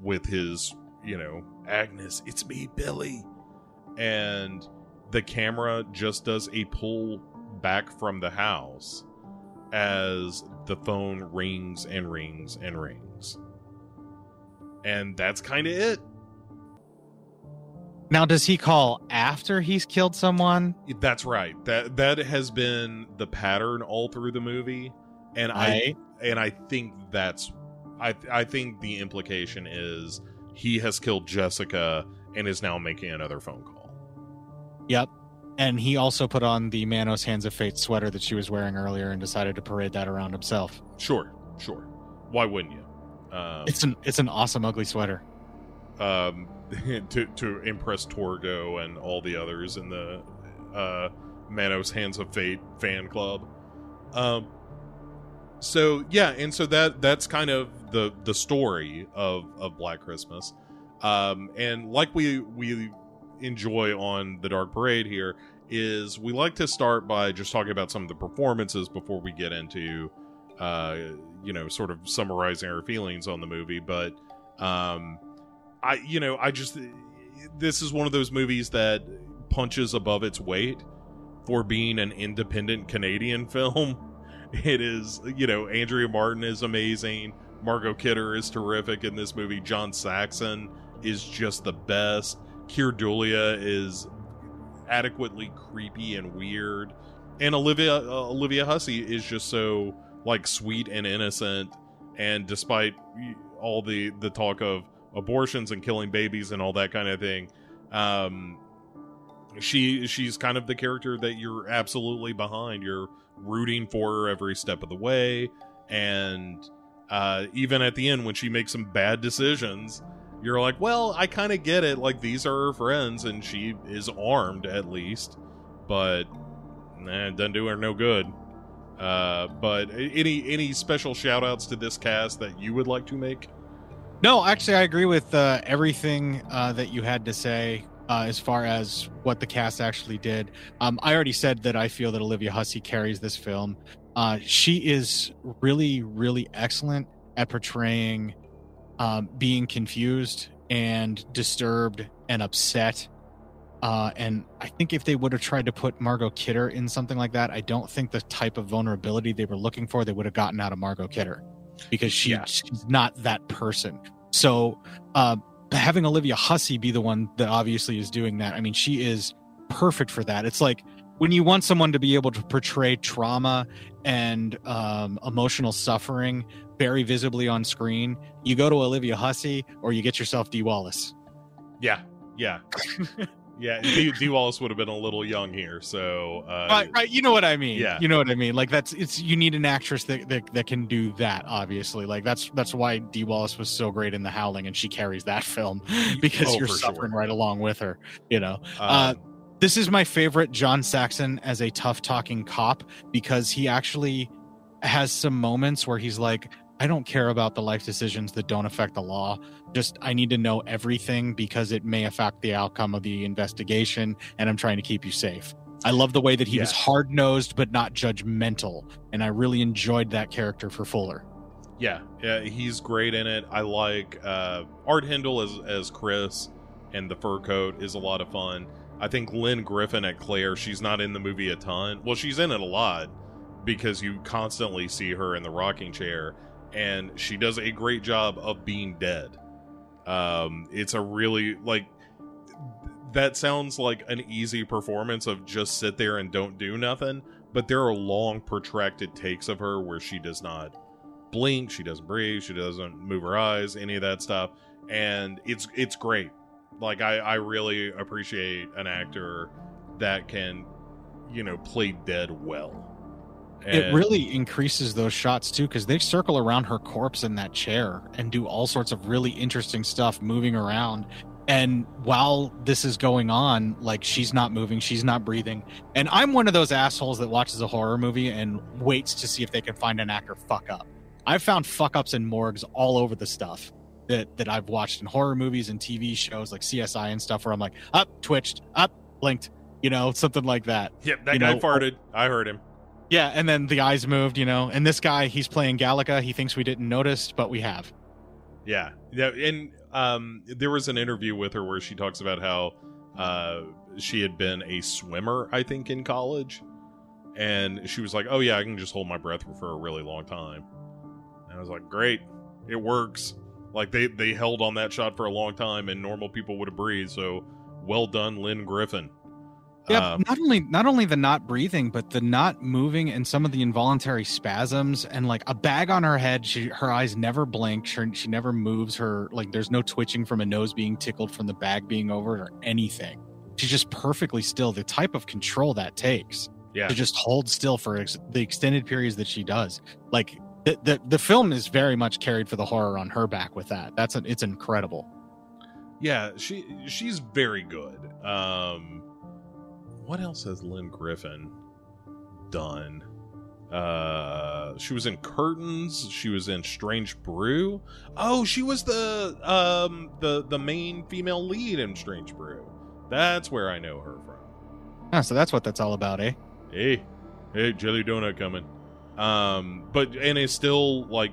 with his, you know, Agnes, it's me, Billy. And the camera just does a pull back from the house as the phone rings and rings and rings. And that's kind of it. Now, does he call after he's killed someone? That's right. That that has been the pattern all through the movie, and Right. I and I think that's I I think the implication is he has killed Jessica and is now making another phone call. Yep. And he also put on the Manos Hands of Fate sweater that she was wearing earlier and decided to parade that around himself. Sure, sure. Why wouldn't you? Um, It's an it's an awesome ugly sweater. um, <laughs> to to impress Torgo and all the others in the uh, Manos Hands of Fate fan club. Um, so yeah, and so that that's kind of the the story of of Black Christmas. Um, and like we we enjoy on the Dark Parade here is we like to start by just talking about some of the performances before we get into uh you know sort of summarizing our feelings on the movie but um I you know I just this is one of those movies that punches above its weight for being an independent Canadian <laughs> film. It is, you know, Andrea Martin is amazing. Margot Kidder is terrific in this movie. John Saxon is just the best. Keir Dullea is adequately creepy and weird. And Olivia uh, Olivia Hussey is just so like sweet and innocent. And despite all the the talk of abortions and killing babies and all that kind of thing um she she's kind of the character that you're absolutely behind. You're rooting for her every step of the way. And uh even at the end when she makes some bad decisions you're like well i kind of get it like these are her friends and she is armed at least but nah, it doesn't do her no good uh but any any special shout outs to this cast that you would like to make No, actually, I agree with uh, everything uh, that you had to say uh, as far as what the cast actually did. Um, I already said that I feel that Olivia Hussey carries this film. Uh, she is really, really excellent at portraying um, being confused and disturbed and upset. Uh, and I think if they would have tried to put Margot Kidder in something like that, I don't think the type of vulnerability they were looking for they would have gotten out of Margot Kidder because she, Yeah. she's not that person. So uh, having Olivia Hussey be the one that obviously is doing that, I mean, she is perfect for that. It's like when you want someone to be able to portray trauma and um, emotional suffering very visibly on screen, you go to Olivia Hussey or you get yourself Dee Wallace. Yeah, yeah, <laughs> yeah. D, Dee Wallace would have been a little young here, so uh, right, right. You know what I mean. Yeah. You know what I mean. Like that's it's you need an actress that, that that can do that. Obviously, like that's that's why Dee Wallace was so great in The Howling, and she carries that film <laughs> because Oh, you're suffering sure. right along with her. You know. uh, this is my favorite John Saxon as a tough talking cop because he actually has some moments where he's like, I don't care about the life decisions that don't affect the law. Just I need to know everything because it may affect the outcome of the investigation, and I'm trying to keep you safe. I love the way that he Yeah. was hard nosed but not judgmental, and I really enjoyed that character for Fuller. Yeah, yeah, he's great in it. I like uh, Art Hindle as as Chris, and the fur coat is a lot of fun. I think Lynne Griffin at Claire, she's not in the movie a ton. Well, she's in it a lot because you constantly see her in the rocking chair, and she does a great job of being dead. Um, it's a really like that sounds like an easy performance of just sit there and don't do nothing, but there are long protracted takes of her where she does not blink, she doesn't breathe, she doesn't move her eyes, any of that stuff, and it's it's great. Like I I really appreciate an actor that can, you know, play dead well. it really increases those shots too because they circle around her corpse in that chair and do all sorts of really interesting stuff moving around. And while this is going on like she's not moving she's not breathing. And i'm one of those assholes that watches a horror movie and waits to see if they can find an actor fuck up. I've found fuck ups in morgues all over the stuff that that i've watched in horror movies and tv shows like csi and stuff where i'm like up twitched up blinked you know something like that Yep, that you guy know, farted. I heard him. yeah, and then the eyes moved, you know. And this guy, he's playing Gallica. He thinks we didn't notice, but we have. Yeah, yeah, and um, there was an interview with her where she talks about how uh, she had been a swimmer, I think, in college, and she was like, "Oh yeah, I can just hold my breath for a really long time." And I was like, "Great, it works." Like they they held on that shot for a long time, and normal people would have breathed. So well done, Lynne Griffin. Yeah, Um, not only not only the not breathing, but the not moving and some of the involuntary spasms and like a bag on her head. She her eyes never blink. She, she never moves. Her like there's no twitching from a nose being tickled from the bag being over or anything. She's just perfectly still. The type of control that takes yeah, to just hold still for ex- the extended periods that she does. Like the, the the film is very much carried for the horror on her back with that. That's an, it's incredible. Yeah, she she's very good. Um what else has Lynne Griffin done? Uh she was in Curtains, she was in Strange Brew. Oh, she was the um the the main female lead in Strange Brew. That's where I know her from. Yeah, so that's what that's all about, eh? Hey, hey, jelly donut coming. Um, but and is still like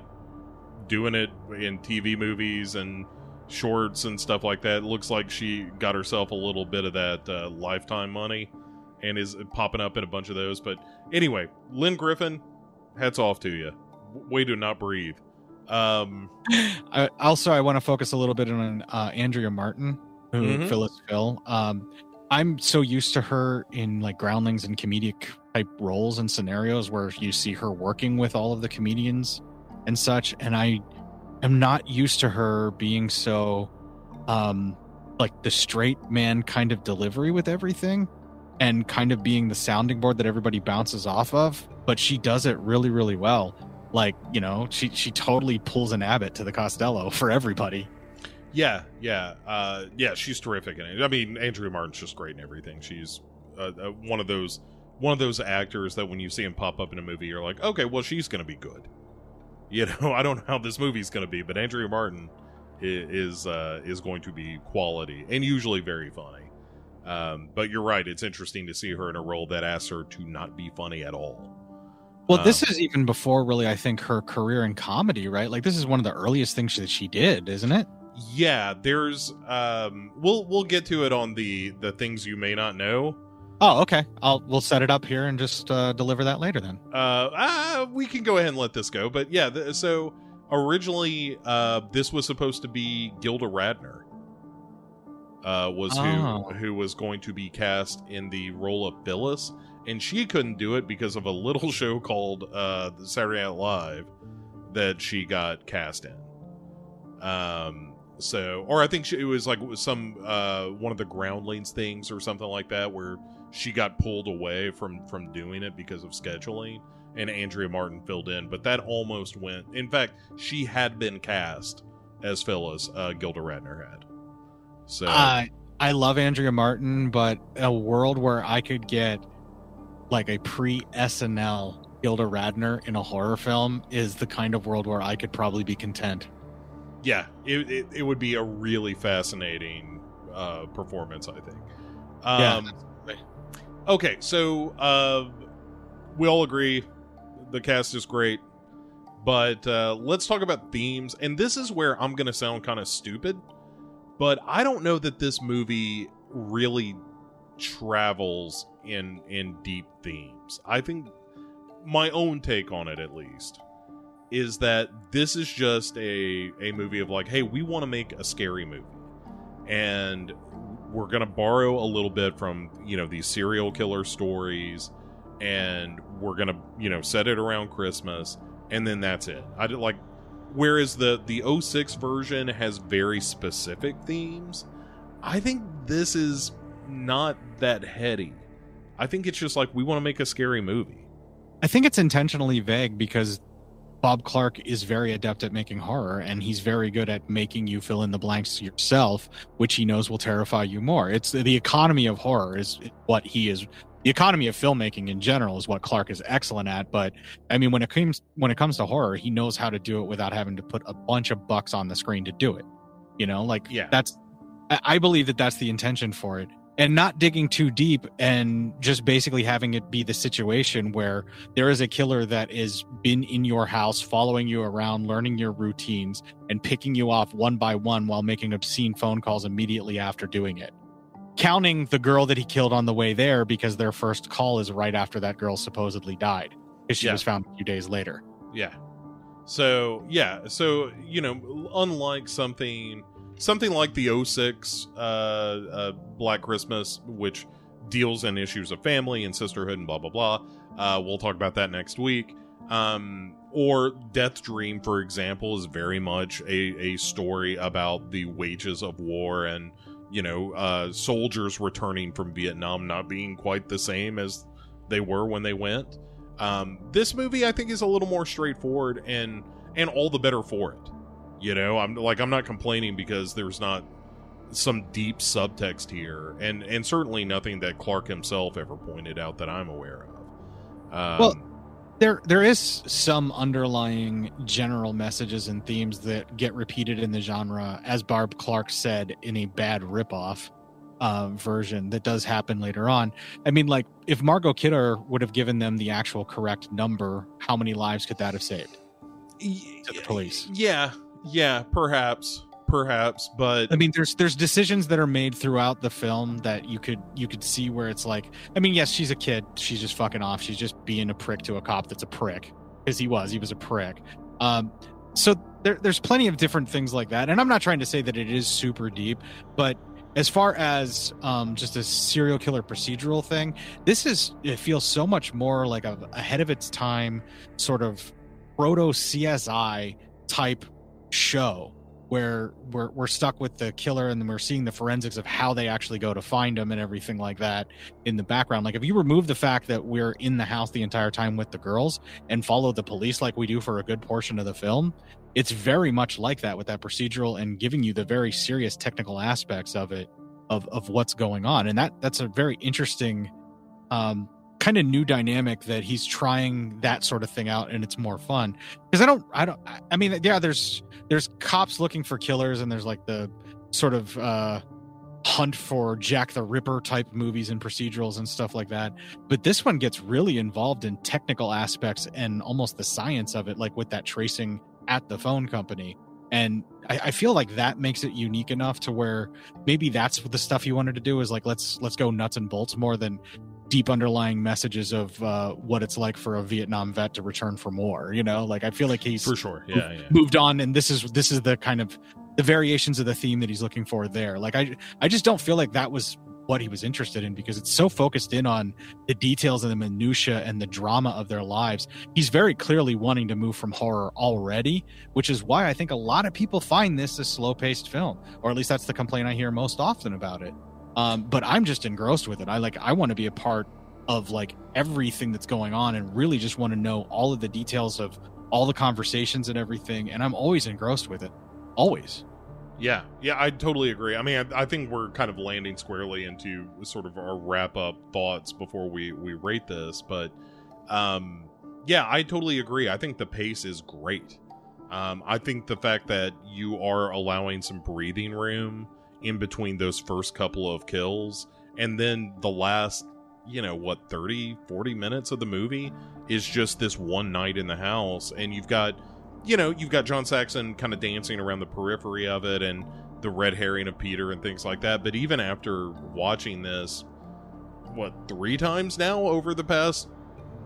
doing it in TV movies and shorts and stuff like that. It looks like she got herself a little bit of that uh, lifetime money and is popping up in a bunch of those. But anyway, Lynne Griffin, hats off to you. Way to not breathe. Um, <laughs> I, also, I want to focus a little bit on uh, Andrea Martin, who Mhm. Phyllis Phil. Um, I'm so used to her in like groundlings and comedic type roles and scenarios where you see her working with all of the comedians and such, and I am not used to her being so um like the straight man kind of delivery with everything and kind of being the sounding board that everybody bounces off of but she does it really really well like you know she she totally pulls an abbott to the costello <laughs> for everybody yeah, yeah, uh, yeah. She's terrific in it. I mean, Andrea Martin's just great in everything. She's uh, uh, one of those one of those actors that when you see him pop up in a movie, you're like, okay, well, she's going to be good. <laughs> You know, I don't know how this movie's going to be, but Andrea Martin is uh, is going to be quality and usually very funny. Um, but you're right; it's interesting to see her in a role that asks her to not be funny at all. well this Um, is even before really i think her career in comedy right like this is one of the earliest things that she did isn't it Yeah, there's um, we'll we'll get to it on the the things you may not know. Oh okay i'll we'll set it up here and just uh, deliver that later then uh, ah, we can go ahead and let this go. But yeah, th- so originally, uh, this was supposed to be Gilda Radner. Uh, was Oh. who who was going to be cast in the role of Phyllis, and she couldn't do it because of a little <laughs> show called uh, Saturday Night Live that she got cast in. Um, so, or I think she, it was like some uh, one of the Groundlings things or something like that, where she got pulled away from from doing it because of scheduling and andrea martin filled in but that almost went in fact she had been cast as phyllis uh, gilda radner had so uh, I love Andrea Martin, but a world where I could get like a pre SNL Gilda Radner in a horror film is the kind of world where I could probably be content. Yeah, it, it, it would be a really fascinating uh, performance, I think. Um, yeah. Okay, so uh, we all agree the cast is great, but uh, let's talk about themes. And this is where I'm going to sound kind of stupid, but I don't know that this movie really travels in in deep themes. I think my own take on it, at least, is that this is just a a movie of like, hey, we want to make a scary movie, and we're gonna borrow a little bit from you know these serial killer stories, and we're gonna you know set it around Christmas, and then that's it. I did like. Whereas the the 06 version has very specific themes, I think this is not that heady. I think it's just like we want to make a scary movie. I think it's intentionally vague because Bob Clark is very adept at making horror and he's very good at making you fill in the blanks yourself, which he knows will terrify you more. It's the economy of horror is what he is the economy of filmmaking in general is what Clark is excellent at, but I mean when it comes when it comes to horror, he knows how to do it without having to put a bunch of bucks on the screen to do it. You know, like yeah. that's I believe that that's the intention for it and not digging too deep and just basically having it be the situation where there is a killer that is been in your house following you around learning your routines and picking you off one by one while making obscene phone calls immediately after doing it counting the girl that he killed on the way there because their first call is right after that girl supposedly died because she Yeah. was found a few days later Yeah. So yeah, so you know, unlike something something like the 06 uh, uh, Black Christmas, which deals in issues of family and sisterhood and blah blah blah. Uh, we'll talk about that next week. Um, or Death Dream, for example, is very much a, a story about the wages of war and you know uh, soldiers returning from Vietnam not being quite the same as they were when they went. Um, this movie, I think, is a little more straightforward and and all the better for it. You know, I'm like I'm not complaining because there's not some deep subtext here, and and certainly nothing that Clark himself ever pointed out that I'm aware of. Um, Well, there there is some underlying general messages and themes that get repeated in the genre as barb clark said in a bad ripoff uh, version that does happen later on. I mean like if margot kidder would have given them the actual correct number how many lives could that have saved? To the police. yeah, yeah, perhaps, perhaps, but I mean, there's there's decisions that are made throughout the film that you could you could see where it's like, I mean, yes, she's a kid, she's just fucking off, she's just being a prick to a cop that's a prick because he was, he was a prick. Um, so there, there's plenty of different things like that, and I'm not trying to say that it is super deep, but as far as um, just a serial killer procedural thing, this is it feels so much more like a ahead of its time, sort of proto CSI type show where we're we're stuck with the killer and we're seeing the forensics of how they actually go to find him and everything like that in the background. Like if you remove the fact that we're in the house the entire time with the girls and follow the police like we do for a good portion of the film, it's very much like that with that procedural and giving you the very serious technical aspects of it of of what's going on. And that that's a very interesting um kind of new dynamic that he's trying that sort of thing out and it's more fun. Because i don't i don't I- mean yeah there's there's cops looking for killers and there's like the sort of uh hunt for jack the ripper type movies and procedurals and stuff like that. But this one gets really involved in technical aspects and almost the science of it like with that tracing at the phone company. And I, I feel like that makes it unique enough to where maybe that's the stuff you wanted to do is like let's let's go nuts and bolts more than deep underlying messages of uh, what it's like for a Vietnam vet to return from war. You know, like I feel like he's for sure, yeah, yeah. moved on, and this is this is the kind of the variations of the theme that he's looking for there. Like I I just don't feel like that was what he was interested in because it's so focused in on the details and the minutia and the drama of their lives. He's very clearly wanting to move from horror already, which is why I think a lot of people find this a slow-paced film, or at least that's the complaint I hear most often about it. Um, but I'm just engrossed with it. I like I want to be a part of like everything that's going on and really just want to know all of the details of all the conversations and everything. And I'm always engrossed with it, always. Yeah, yeah, I totally agree. I mean, I, I, think we're kind of landing squarely into sort of our wrap up thoughts before we we rate this, but um, yeah, I totally agree. I think the pace is great. Um, I think the fact that you are allowing some breathing room in between those first couple of kills and then the last, you know, what 30, 40 minutes of the movie is just this one night in the house and you've got you know, you've got John Saxon kind of dancing around the periphery of it and the red herring of Peter and things like that. But even after watching this, what, three times now over the past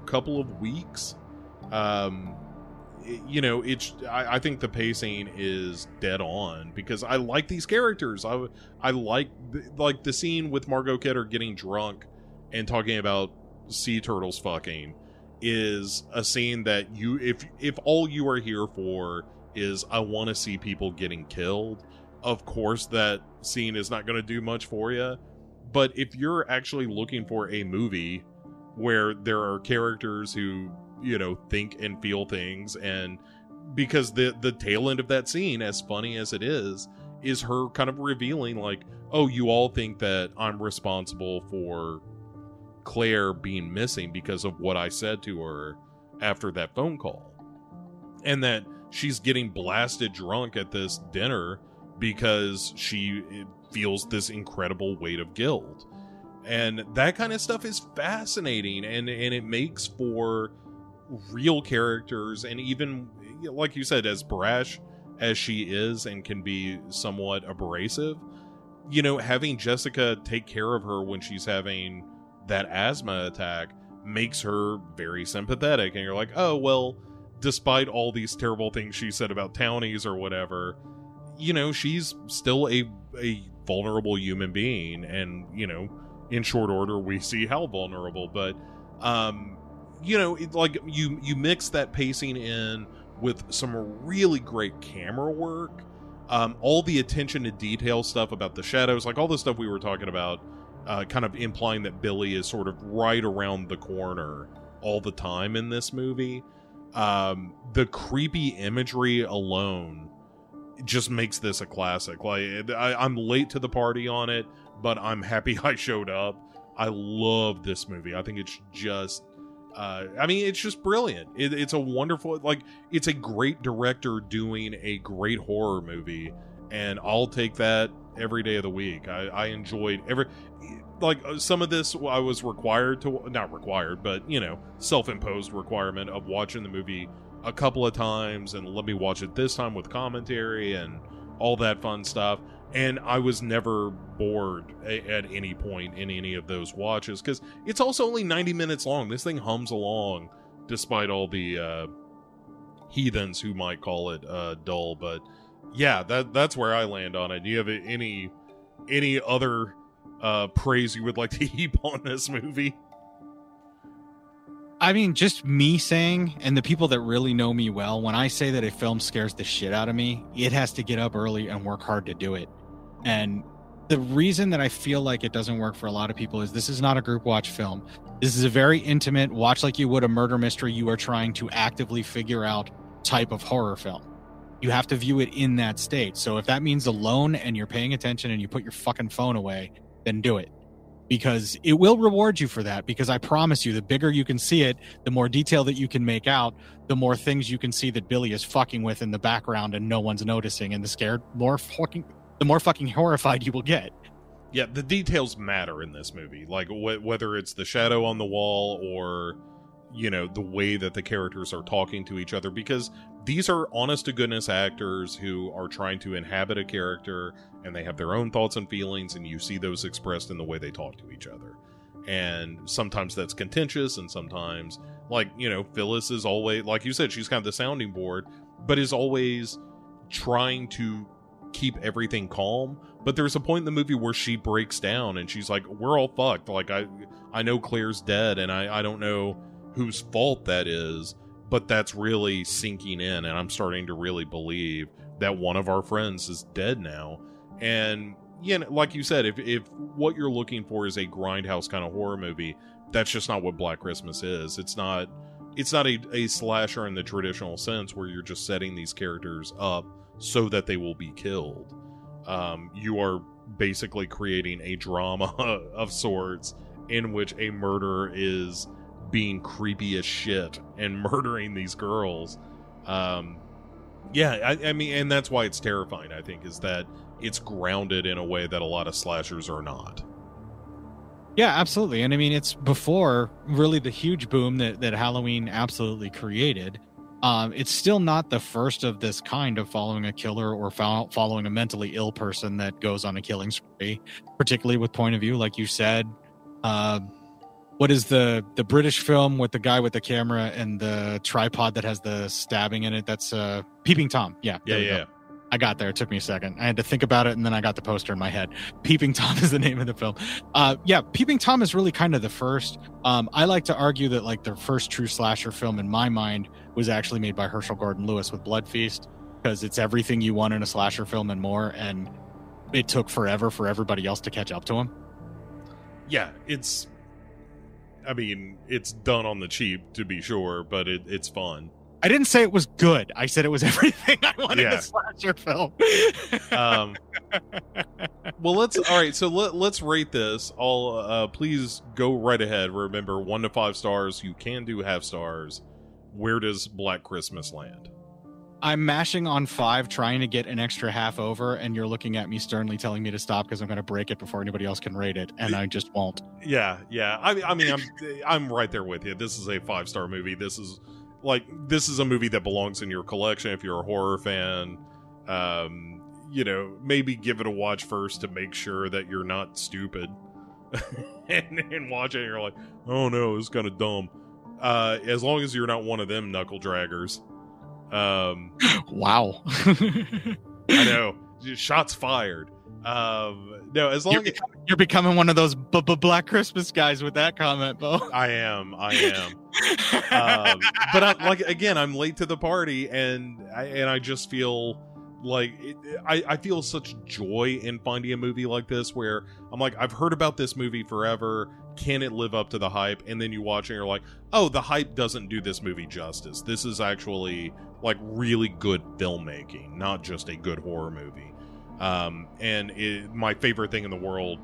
couple of weeks, um, you know, it's I, I, think the pacing is dead on because I like these characters. I I like like the scene with Margot Kidder getting drunk and talking about sea turtles fucking is a scene that you if if all you are here for is I want to see people getting killed, of course that scene is not going to do much for you. But if you're actually looking for a movie where there are characters who, you know, think and feel things and because the the tail end of that scene as funny as it is is her kind of revealing like, "Oh, you all think that I'm responsible for Claire being missing because of what I said to her after that phone call. And that she's getting blasted drunk at this dinner because she feels this incredible weight of guilt. And that kind of stuff is fascinating and, and it makes for real characters and even like you said, as brash as she is and can be somewhat abrasive, you know, having Jessica take care of her when she's having that asthma attack makes her very sympathetic and you're like oh well despite all these terrible things she said about townies or whatever you know she's still a a vulnerable human being and you know in short order we see how vulnerable. But um you know it, like you you mix that pacing in with some really great camera work um all the attention to detail stuff about the shadows like all the stuff we were talking about uh, kind of implying that Billy is sort of right around the corner all the time in this movie. Um, the creepy imagery alone just makes this a classic. Like I, I'm late to the party on it, but I'm happy <laughs> I showed up. I love this movie. I think it's just uh, I mean, it's just brilliant. It, it's a wonderful, like, it's a great director doing a great horror movie, and I'll take that every day of the week. I, I enjoyed every like uh, some of this I was required to not required, but you know, self-imposed requirement of watching the movie a couple of times and let me watch it this time with commentary and all that fun stuff. And I was never bored a- at any point in any of those watches because it's also only 90 minutes long. This thing hums along despite all the uh, heathens who might call it uh, dull. But yeah, that that's where I land on it. Do you have any any other uh, praise you would like to <laughs> heap on this movie? I mean, just me saying, and the people that really know me well, when I say that a film scares the shit out of me, it has to get up early and work hard to do it. And the reason that I feel like it doesn't work for a lot of people is this is not a group watch film. This is a very intimate, watch like you would a murder mystery you are trying to actively figure out type of horror film you have to view it in that state. So if that means alone and you're paying attention and you put your fucking phone away, then do it. Because it will reward you for that. Because I promise you, the bigger you can see it, the more detail that you can make out, the more things you can see that Billy is fucking with in the background and no one's noticing. And the scared, more fucking, the more fucking horrified you will get. Yeah, the details matter in this movie. Like wh- whether it's the shadow on the wall or you know the way that the characters are talking to each other because these are honest to goodness actors who are trying to inhabit a character and they have their own thoughts and feelings and you see those expressed in the way they talk to each other and sometimes that's contentious and sometimes like you know phyllis is always like you said she's kind of the sounding board but is always trying to keep everything calm but there's a point in the movie where she breaks down and she's like we're all fucked like i i know claire's dead and i i don't know whose fault that is, but that's really sinking in, and I'm starting to really believe that one of our friends is dead now. And yeah, like you said, if if what you're looking for is a grindhouse kind of horror movie, that's just not what Black Christmas is. It's not it's not a, a slasher in the traditional sense where you're just setting these characters up so that they will be killed. um, you are basically creating a drama <laughs> of sorts in which a murderer is being creepy as shit and <laughs> murdering these girls. Um, yeah, I, I mean, and that's why it's terrifying. I think is that it's grounded in a way that a lot of slashers are not. Yeah, absolutely. And I mean, it's before really the huge boom that, that Halloween absolutely created. Um, it's still not the first of this kind of following a killer or fo- following a mentally ill person that goes on a killing spree, particularly with point of view, like you said. Uh, what is the the British film with the guy with the camera and the tripod that has the stabbing in it? That's uh, Peeping Tom. Yeah, Yeah, yeah. go. I got there. It took me a second. I had to think about it, and then I got the poster in my head. Peeping Tom <laughs> is the name of the film. Uh, yeah, Peeping Tom is really kind of the first. Um, I like to argue that like the first true slasher film in my mind was actually made by Herschel Gordon Lewis with Blood Feast because it's everything you want in a slasher film and more. And it took forever for everybody else to catch up to him. yeah, it's. I mean, it's done on the cheap to be sure, but it, it's fun. I didn't say it was good. I said it was <laughs> everything I wanted in a slasher film. Um, <laughs> well, let's all right. So let, let's rate this. All uh, please go right ahead. Remember, one to five stars. You can do half stars. Where does Black Christmas land? I'm mashing on five, trying to get an extra half over, and you're looking at me sternly telling me to stop because I'm going to break it before anybody else can rate it, and I just won't. Yeah, yeah. I mean, I mean, I'm I'm right there with you. This is a five star movie. This is like this is a movie that belongs in your collection if you're a horror fan. Um, you know, maybe give it a watch first to make sure that you're not stupid, <laughs> and, and watch it. And you're like, oh no, it's kind of dumb. Uh, as long as you're not one of them knuckle draggers. Um, Wow. <laughs> I know. Shots fired. Um, no, as you're, long as you're becoming one of those b- b- Black Christmas guys with that comment, Bo. <laughs> I am, I am. um, but I, like again, I'm late to the party, and I, and I just feel like it, I, I feel such joy in finding a movie like this where I'm like, I've heard about this movie forever. Can it live up to the hype? And then you watch it, and you're like, oh, the hype doesn't do this movie justice. This is actually like really good filmmaking, not just a good horror movie. Um, and it, my favorite thing in the world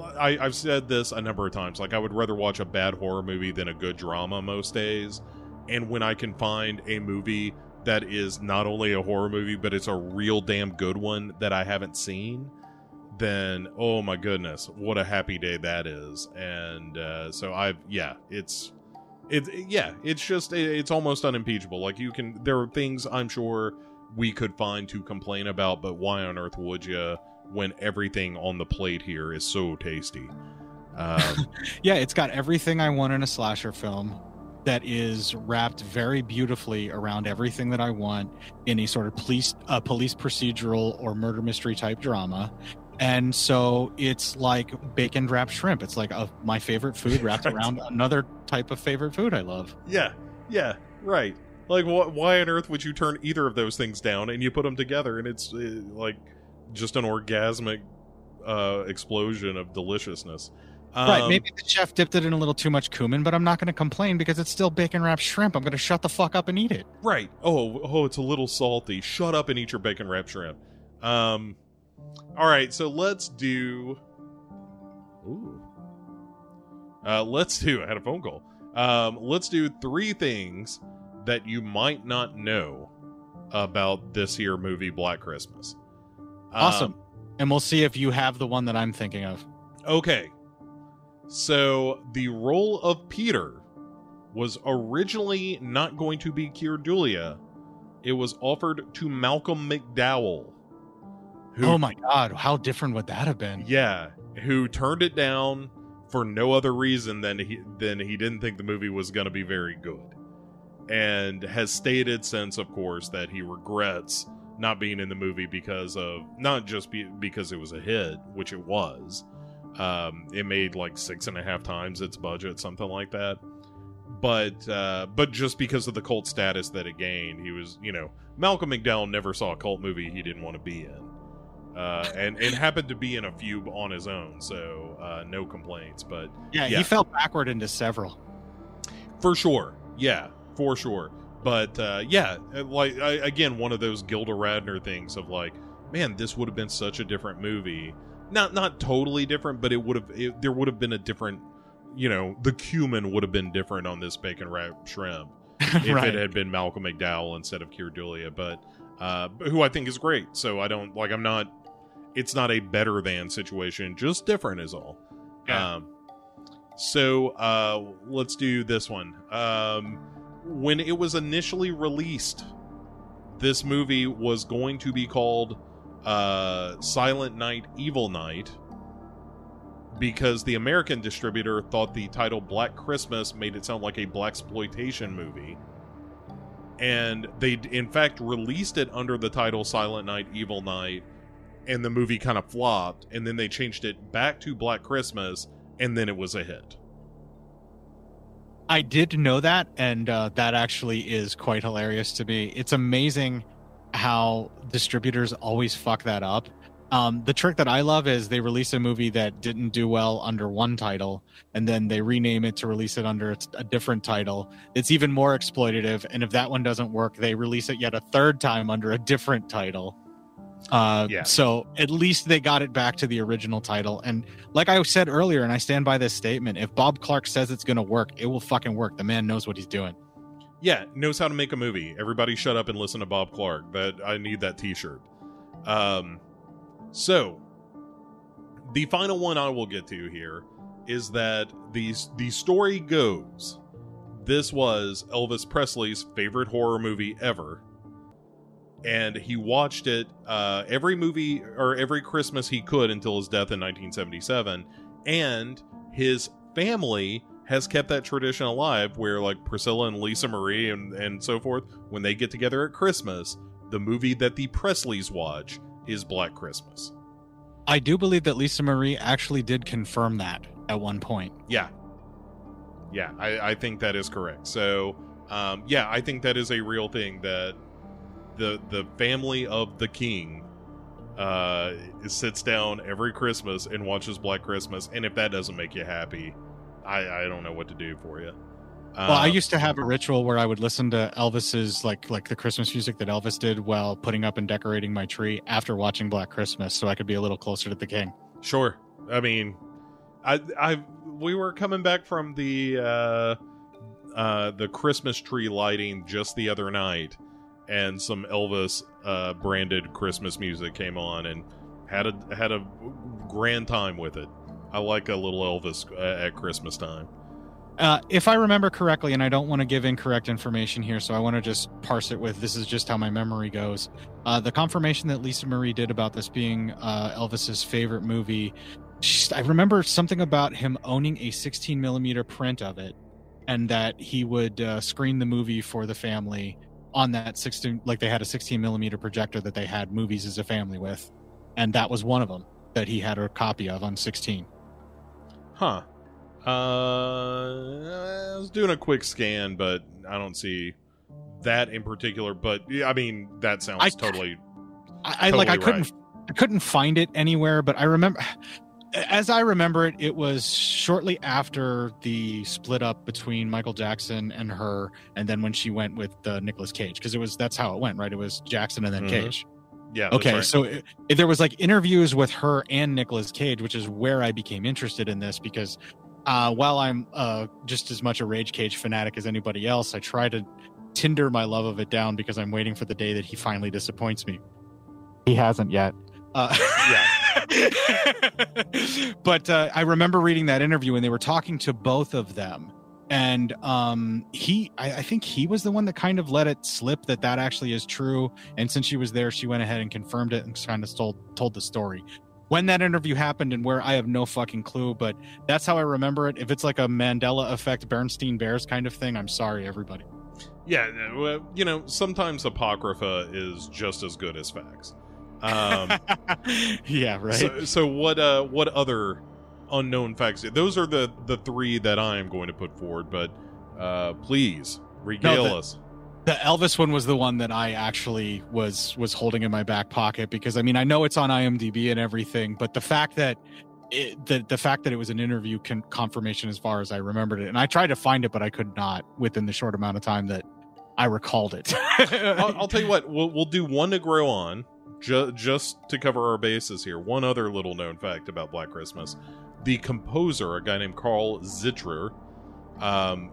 I, I've said this a number of times. Like, I would rather watch a bad horror movie than a good drama most days. And when I can find a movie that is not only a horror movie, but it's a real damn good one that I haven't seen, then oh my goodness, what a happy day that is. And uh, so I've, yeah, it's. It, yeah, it's just it, it's almost unimpeachable. Like you can, there are things I'm sure we could find to complain about, but why on earth would you? when everything on the plate here is so tasty. Um, <laughs> Yeah, it's got everything I want in a slasher film that is wrapped very beautifully around everything that I want in a sort of police uh, police procedural or murder mystery type drama. And so it's like bacon wrapped shrimp. It's like a, my favorite food <laughs> wrapped Right. around another type of favorite food I love. yeah, yeah, right. Like, wh- why on earth would you turn either of those things down and you put them together and it's uh, like just an orgasmic uh, explosion of deliciousness? Um, right. Maybe the chef dipped it in a little too much cumin, but I'm not going to complain because it's still bacon wrapped shrimp. I'm going to shut the fuck up and eat it. Right. Oh, oh, it's a little salty. Shut up and eat your bacon wrapped shrimp. Um, all right. So let's do. Ooh. Uh, let's do. I had a phone call. Um, let's do three things that you might not know about this here movie, Black Christmas. Um, Awesome. and we'll see if you have the one that I'm thinking of. Okay. So the role of Peter was originally not going to be Keir Dullea. It was offered to Malcolm McDowell. Who, oh my god, how different would that have been? Yeah, who turned it down for no other reason than he than he didn't think the movie was going to be very good. And has stated since of course that he regrets not being in the movie because of not just be, because it was a hit, which it was. Um, it made like six and a half times its budget, something like that. But uh, but just because of the cult status that it gained, he was you know Malcolm McDowell never saw a cult movie he didn't want to be in, uh, and and happened to be in a few on his own, so uh, no complaints. But Yeah, Yeah. he fell backward into several. for sure, yeah, for sure. But uh, yeah, like I, again, one of those Gilda Radner things of like, man, this would have been such a different movie. Not not totally different, but it would have it, there would have been a different, you know, the cumin would have been different on this bacon wrapped shrimp <laughs> if right. it had been Malcolm McDowell instead of Keir Dullea, but uh, who I think is great. So I don't like. I'm not. It's not a better than situation, just different is all. Yeah. Um, so uh, let's do this one. Um, when it was initially released, this movie was going to be called uh, Silent Night, Evil Night because the American distributor thought the title Black Christmas made it sound like a black exploitation movie. And they, in fact, released it under the title Silent Night, Evil Night, and the movie kind of flopped. And then they changed it back to Black Christmas, and then it was a hit. I did know that, and uh, that actually is quite hilarious to me. It's amazing how distributors always fuck that up. Um, the trick that I love is they release a movie that didn't do well under one title, and then they rename it to release it under a different title. It's even more exploitative, and if that one doesn't work, they release it yet a third time under a different title. Uh, Yeah. So at least they got it back to the original title. And like I said earlier, and I stand by this statement: if Bob Clark says it's going to work, it will fucking work. The man knows what he's doing. Yeah, knows how to make a movie. Everybody shut up and listen to Bob Clark. That I need that t-shirt. Um so the final one I will get to here is that the the story goes this was Elvis Presley's favorite horror movie ever. And he watched it uh, every movie or every Christmas he could until his death in 1977. And his family has kept that tradition alive where like Priscilla and Lisa Marie and, and so forth, when they get together at Christmas, the movie that the Presleys watch is Black Christmas. I do believe that Lisa Marie actually did confirm that at one point. Yeah. Yeah, I, I think that is correct. So um, yeah, I think that is a real thing that the the family of the king uh sits down every Christmas and watches Black Christmas, and if that doesn't make you happy, I, I don't know what to do for you. Well, I Um, used to have a ritual where I would listen to Elvis's like like the Christmas music that Elvis did while putting up and decorating my tree after watching Black Christmas, so I could be a little closer to the king. Sure. I mean, I I we were coming back from the uh uh the Christmas tree lighting just the other night and some Elvis uh branded Christmas music came on and had a had a grand time with it. I like a little Elvis uh, at Christmas time. Uh, if I remember correctly, and I don't want to give incorrect information here, so I want to just parse it with this is just how my memory goes. Uh, the confirmation that Lisa Marie did about this being uh, Elvis's favorite movie, I remember something about him owning a 16 millimeter print of it, and that he would uh, screen the movie for the family on that 16, like they had a 16 millimeter projector that they had movies as a family with, and that was one of them that he had a copy of on 16. Huh. Uh I was doing a quick scan, but I don't see that in particular, but I mean that sounds I- totally I, I like I Totally couldn't I couldn't find it anywhere, but I remember as I remember it, it was shortly after the split up between Michael Jackson and her, and then when she went with uh, Nicolas Cage, because it was that's how it went, right? It was Jackson and then Mhm. Cage. yeah. Okay, right. so if, if there was like interviews with her and Nicolas Cage, which is where I became interested in this because uh, while I'm uh, just as much a Rage Cage fanatic as anybody else, I try to tinder my love of it down because I'm waiting for the day that he finally disappoints me. He hasn't yet. Uh, yeah. <laughs> but uh, I remember reading that interview and they were talking to both of them. And um, he, I, I think he was the one that kind of let it slip that that actually is true. And since she was there, she went ahead and confirmed it and kind of told told the story. When that interview happened and where I have no fucking clue, but that's how I remember it. If it's like a Mandela effect, Bernstein Bears kind of thing, I'm sorry, everybody. Yeah, you know, sometimes apocrypha is just as good as facts. Um, <laughs> yeah, right. so, so what? Uh, what other unknown facts? Those are the the three that I am going to put forward. But uh, please regale the- us. the Elvis one was the one that I actually was was holding in my back pocket because I mean I know it's on IMDb and everything, but the fact that it, the the fact that it was an interview con- confirmation as far as I remembered it, and I tried to find it, but I could not within the short amount of time that I recalled it. I'll, I'll tell you what. We'll we'll do one to grow on. Ju- just to cover our bases here, one other little known fact about Black Christmas: the composer, a guy named Carl Zittrer, um,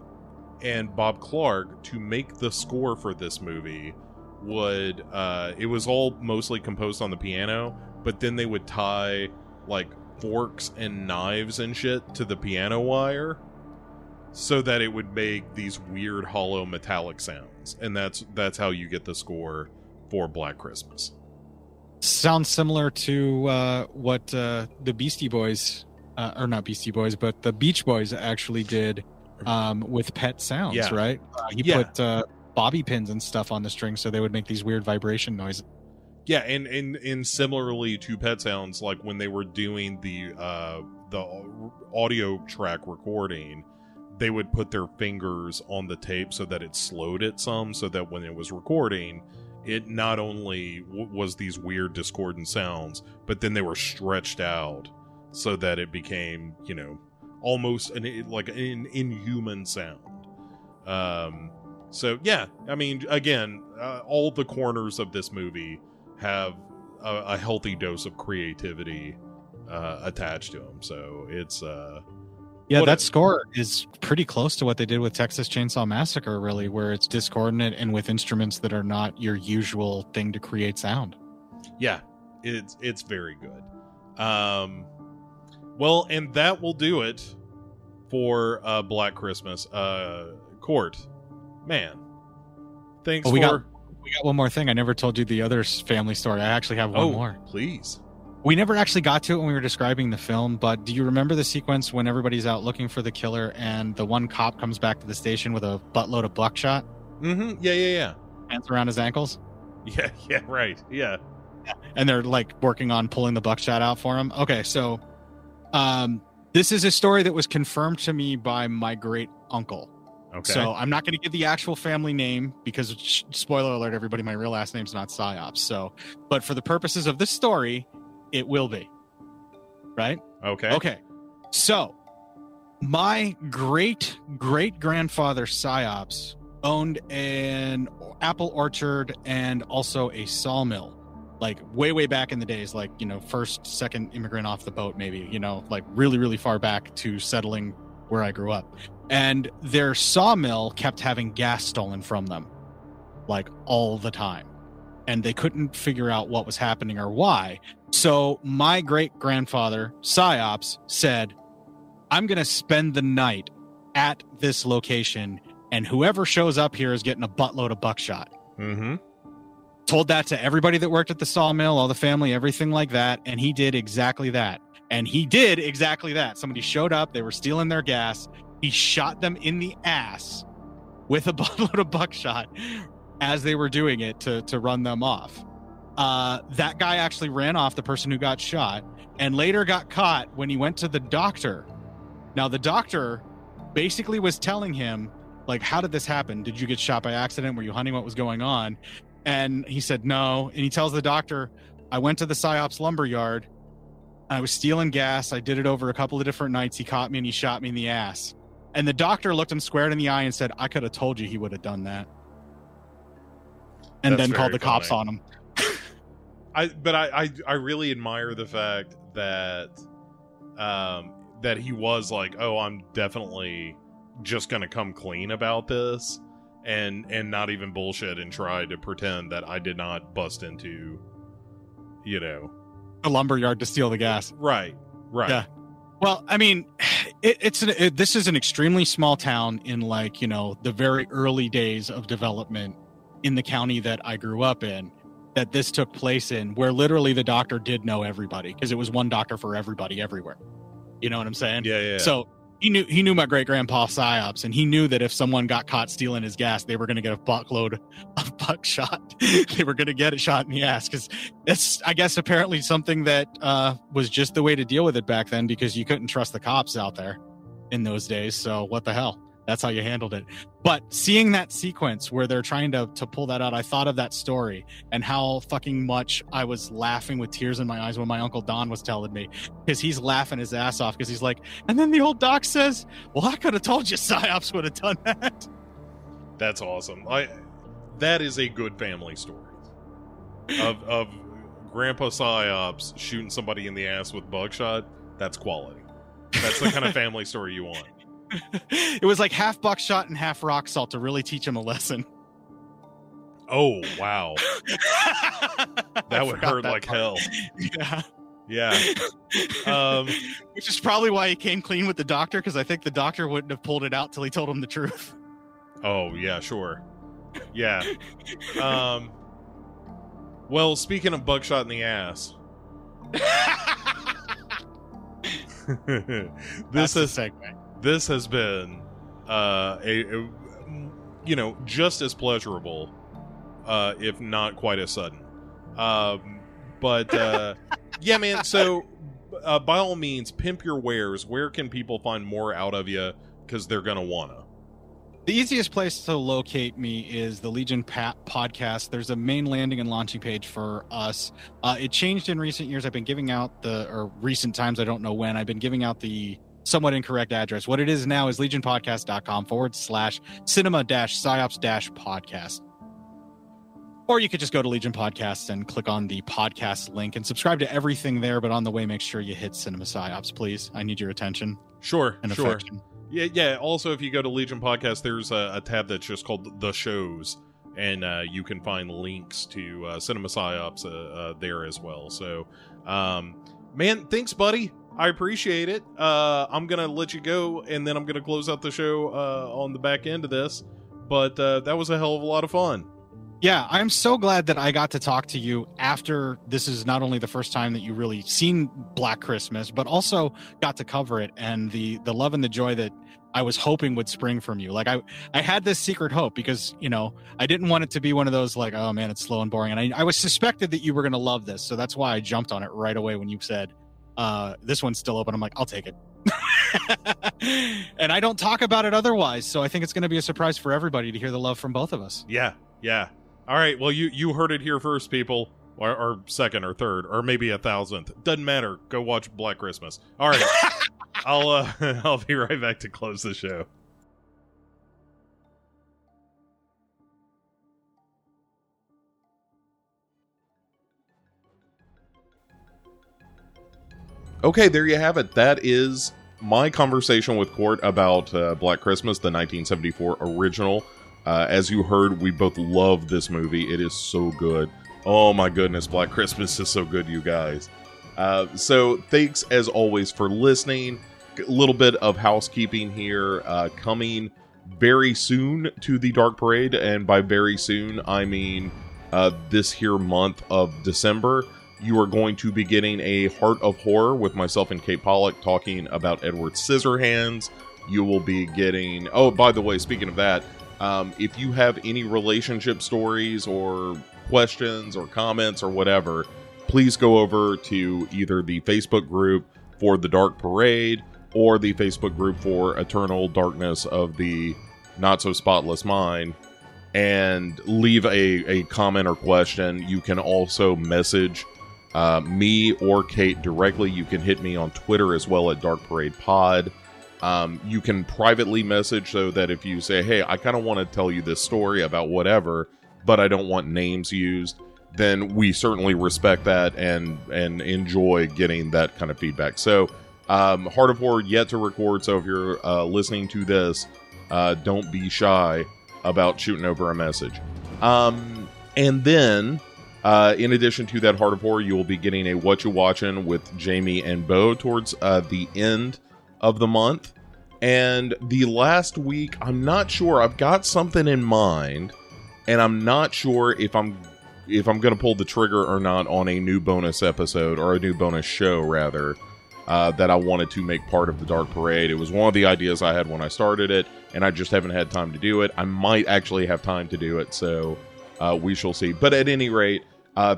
and Bob Clark, to make the score for this movie, would uh, it was all mostly composed on the piano, but then they would tie like forks and knives and shit to the piano wire so that it would make these weird hollow metallic sounds. And that's that's how you get the score for black christmas Sounds similar to uh, what uh, the Beastie Boys, uh, or not Beastie Boys, but the Beach Boys actually did um, with Pet Sounds, Yeah. right? Uh, he Yeah. put uh, bobby pins and stuff on the strings so they would make these weird vibration noises. yeah and and and similarly to pet sounds like when they were doing the uh the audio track recording they would put their fingers on the tape so that it slowed it some so that when it was recording it not only w- was these weird discordant sounds but then they were stretched out so that it became you know almost an like an inhuman sound. Um so yeah i mean again uh, all the corners of this movie have a, a healthy dose of creativity uh, attached to them so it's uh Yeah, What that a- score is pretty close to what they did with Texas Chainsaw Massacre, really, where it's discordant and with instruments that are not your usual thing to create sound. yeah it's it's very good um well and that will do it for uh black christmas uh Cort man thanks Oh, we for got- We got one more thing. I never told you the other family story. I actually have one oh more. please We never actually got to it when we were describing the film, but do you remember the sequence when everybody's out looking for the killer and the one cop comes back to the station with a buttload of buckshot, mm-hmm. Yeah yeah yeah. Hands around his ankles, <laughs> yeah yeah right. Yeah. And they're like working on pulling the buckshot out for him? Okay, so um, this is a story that was confirmed to me by my great uncle. okay. So I'm not going to give the actual family name because, spoiler alert, everybody, my real last name's not Psyops. So, but for the purposes of this story, it will be. Right? okay Okay. So, my great great grandfather Psyops owned an apple orchard and also a sawmill. Like way, way back in the days, like, you know, first, second immigrant off the boat, maybe, you know, like really, really far back to settling where I grew up. And their sawmill kept having gas stolen from them, like all the time. And they couldn't figure out what was happening or why. So my great grandfather, Psyops, said, I'm going to spend the night at this location, and whoever shows up here is getting a buttload of buckshot. mm-hmm Told that to everybody that worked at the sawmill, all the family, everything like that. And he did exactly that. And he did exactly that. Somebody showed up, they were stealing their gas. He shot them in the ass with a <laughs> buttload of buckshot as they were doing it to, to run them off. Uh, that guy actually ran off, the person who got shot, and later got caught when he went to the doctor. Now, the doctor basically was telling him, like, how did this happen? Did you get shot by accident? Were you hunting? What was going on? And he said, no. And he tells the doctor, I went to the PSYOPS lumber yard. I was stealing gas. I did it over a couple of different nights. He caught me and he shot me in the ass. And the doctor looked him squared in the eye and said, I could have told you he would have done that. And That's then called the cops funny. on him. <laughs> I but I, I I really admire the fact that um that he was like, oh, I'm definitely just gonna come clean about this and and not even bullshit and try to pretend that I did not bust into you know a lumberyard to steal the gas. right right Yeah. Well, I mean, <sighs> it, it's an, it, this is an extremely small town in like you know the very early days of development in the county that I grew up in. That this took place in, where literally the doctor did know everybody because it was one doctor for everybody everywhere. You know what I'm saying? yeah yeah So he knew he knew my great grandpa psyops, and he knew that if someone got caught stealing his gas, they were going to get a buckload of <laughs> buckshot. they were going to get a shot in the ass because it's, I guess, apparently something that uh, was just the way to deal with it back then because you couldn't trust the cops out there in those days. So what the hell? That's how you handled it. But seeing that sequence where they're trying to to pull that out, I thought of that story and how fucking much I was laughing with tears in my eyes when my uncle Don was telling me because he's laughing his ass off because he's like, and then the old doc says, "Well, I could have told you psyops would have done that." that's awesome I that is a good family story of of Grandpa Psyops shooting somebody in the ass with buckshot, that's quality. That's the kind of <laughs> family story you want. <laughs> it was like half buckshot and half rock salt to really teach him a lesson. Oh wow, <laughs> that would hurt that like part. hell. Yeah. Yeah. <laughs> Um, Which is probably why he came clean with the doctor, because I think the doctor wouldn't have pulled it out till he told him the truth. Oh yeah, sure. Yeah. Um. Well, speaking of buckshot in the ass, this is this has been uh, a, a, you know just as pleasurable, uh, if not quite as sudden. Um, but uh, <laughs> yeah, man. So uh, by all means, pimp your wares. Where can people find more out of you? Because they're gonna wanna. The easiest place to locate me is the Legion Pat podcast. There's a main landing and launching page for us. Uh, it changed in recent years. I've been giving out the, or recent times, I don't know when, I've been giving out the somewhat incorrect address. What it is now is legionpodcast.com forward slash cinema dash psyops dash podcast. Or you could just go to Legion Podcasts and click on the podcast link and subscribe to everything there. But on the way, make sure you hit Cinema Psyops, please. I need your attention. Sure, and sure. Affection. Yeah, yeah. Also, if you go to Legion Podcast, there's a, a tab that's just called The Shows, and uh, you can find links to uh, Cinema Psyops uh, uh, there as well. So, um, man, thanks, buddy. I appreciate it. Uh, I'm gonna let you go, and then I'm gonna close out the show uh, on the back end of this. But uh, that was a hell of a lot of fun. Yeah, I'm so glad that I got to talk to you after this is not only the first time that you really seen Black Christmas, but also got to cover it and the the love and the joy that I was hoping would spring from you. Like I I had this secret hope because, you know, I didn't want it to be one of those like, oh man, it's slow and boring. And I, I was suspected that you were gonna love this. So that's why I jumped on it right away when you said, uh, this one's still open. I'm like, I'll take it. <laughs> and I don't talk about it otherwise. So I think it's gonna be a surprise for everybody to hear the love from both of us. Yeah, yeah. All right. Well, you you heard it here first, people, or, or second, or third, or maybe a thousandth. Doesn't matter. Go watch Black Christmas. All right. <laughs> I'll uh, <laughs> I'll be right back to close the show. Okay, there you have it. That is my conversation with Cort about uh, Black Christmas, the 1974 original. Uh, as you heard, we both love this movie. It is so good. Oh my goodness, Black <laughs> Christmas is so good, you guys. Uh, so thanks as always for listening. A little bit of housekeeping here. Uh, coming very soon to the Dark Parade, and by very soon I mean uh, this here month of December. You are going to be getting a Heart of Horror with myself and Kate Pollock talking about Edward Scissorhands. You will be getting. Oh, by the way, speaking of that, um, if you have any relationship stories or questions or comments or whatever, please go over to either the Facebook group for the Dark Parade or the Facebook group for Eternal Darkness of the Not So Spotless Mind and leave a, a comment or question. You can also message uh, me or Kate directly. You can hit me on Twitter as well at Dark Parade Pod. Um, you can privately message so that if you say, hey, I kind of want to tell you this story about whatever, but I don't want names used, then we certainly respect that and and enjoy getting that kind of feedback. So, um, Heart of Horror yet to record. So if you're uh, listening to this, uh, don't be shy about shooting over a message. Um, and then, uh, in addition to that Heart of Horror, you will be getting a What You Watching with Jamie and Bo towards uh, the end of the month. And the last week, I'm not sure. I've got something in mind, and I'm not sure if I'm if I'm going to pull the trigger or not on a new bonus episode or a new bonus show rather. Uh, that I wanted to make part of the Dark Parade. It was one of the ideas I had when I started it, and I just haven't had time to do it. I might actually have time to do it, so uh, we shall see. But at any rate, uh,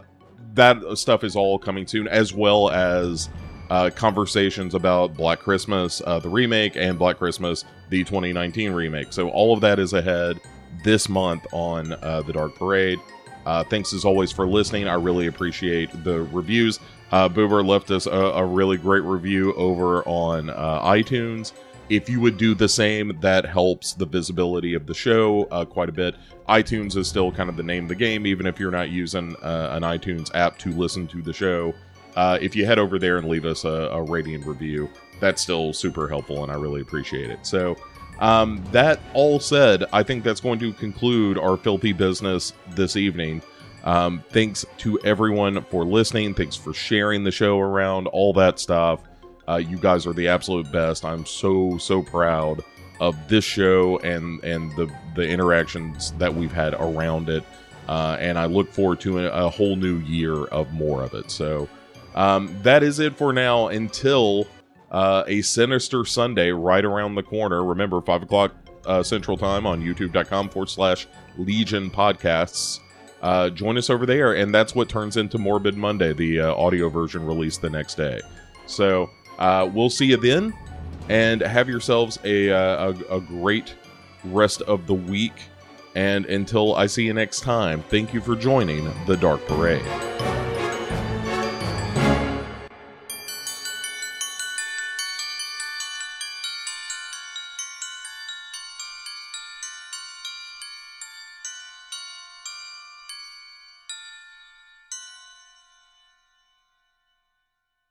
that stuff is all coming soon, as well as uh, conversations about Black Christmas, uh, the remake, and Black Christmas, the 2019 remake. So all of that is ahead this month on uh, the Dark Parade. Uh, thanks as always for listening. I really appreciate the reviews. Uh, Boober left us a, a, really great review over on uh, iTunes. If you would do the same, that helps the visibility of the show uh, quite a bit. iTunes is still kind of the name of the game, even if you're not using uh, an iTunes app to listen to the show. Uh, if you head over there and leave us a, a rating and review, that's still super helpful, and I really appreciate it. So, um, that all said, I think that's going to conclude our filthy business this evening. Um, thanks to everyone for listening. Thanks for sharing the show around, all that stuff. Uh, you guys are the absolute best. I'm so so proud of this show and and the the interactions that we've had around it. Uh, and I look forward to a, a, whole new year of more of it. So um, that is it for now. Until uh, a sinister Sunday right around the corner. Remember, five o'clock uh, Central Time on YouTube.com forward slash Legion Podcasts. Uh, join us over there, and that's what turns into Morbid Monday, the uh, audio version released the next day. So uh, we'll see you then, and have yourselves a, uh, a, a great rest of the week. And until I see you next time, thank you for joining the Dark Parade.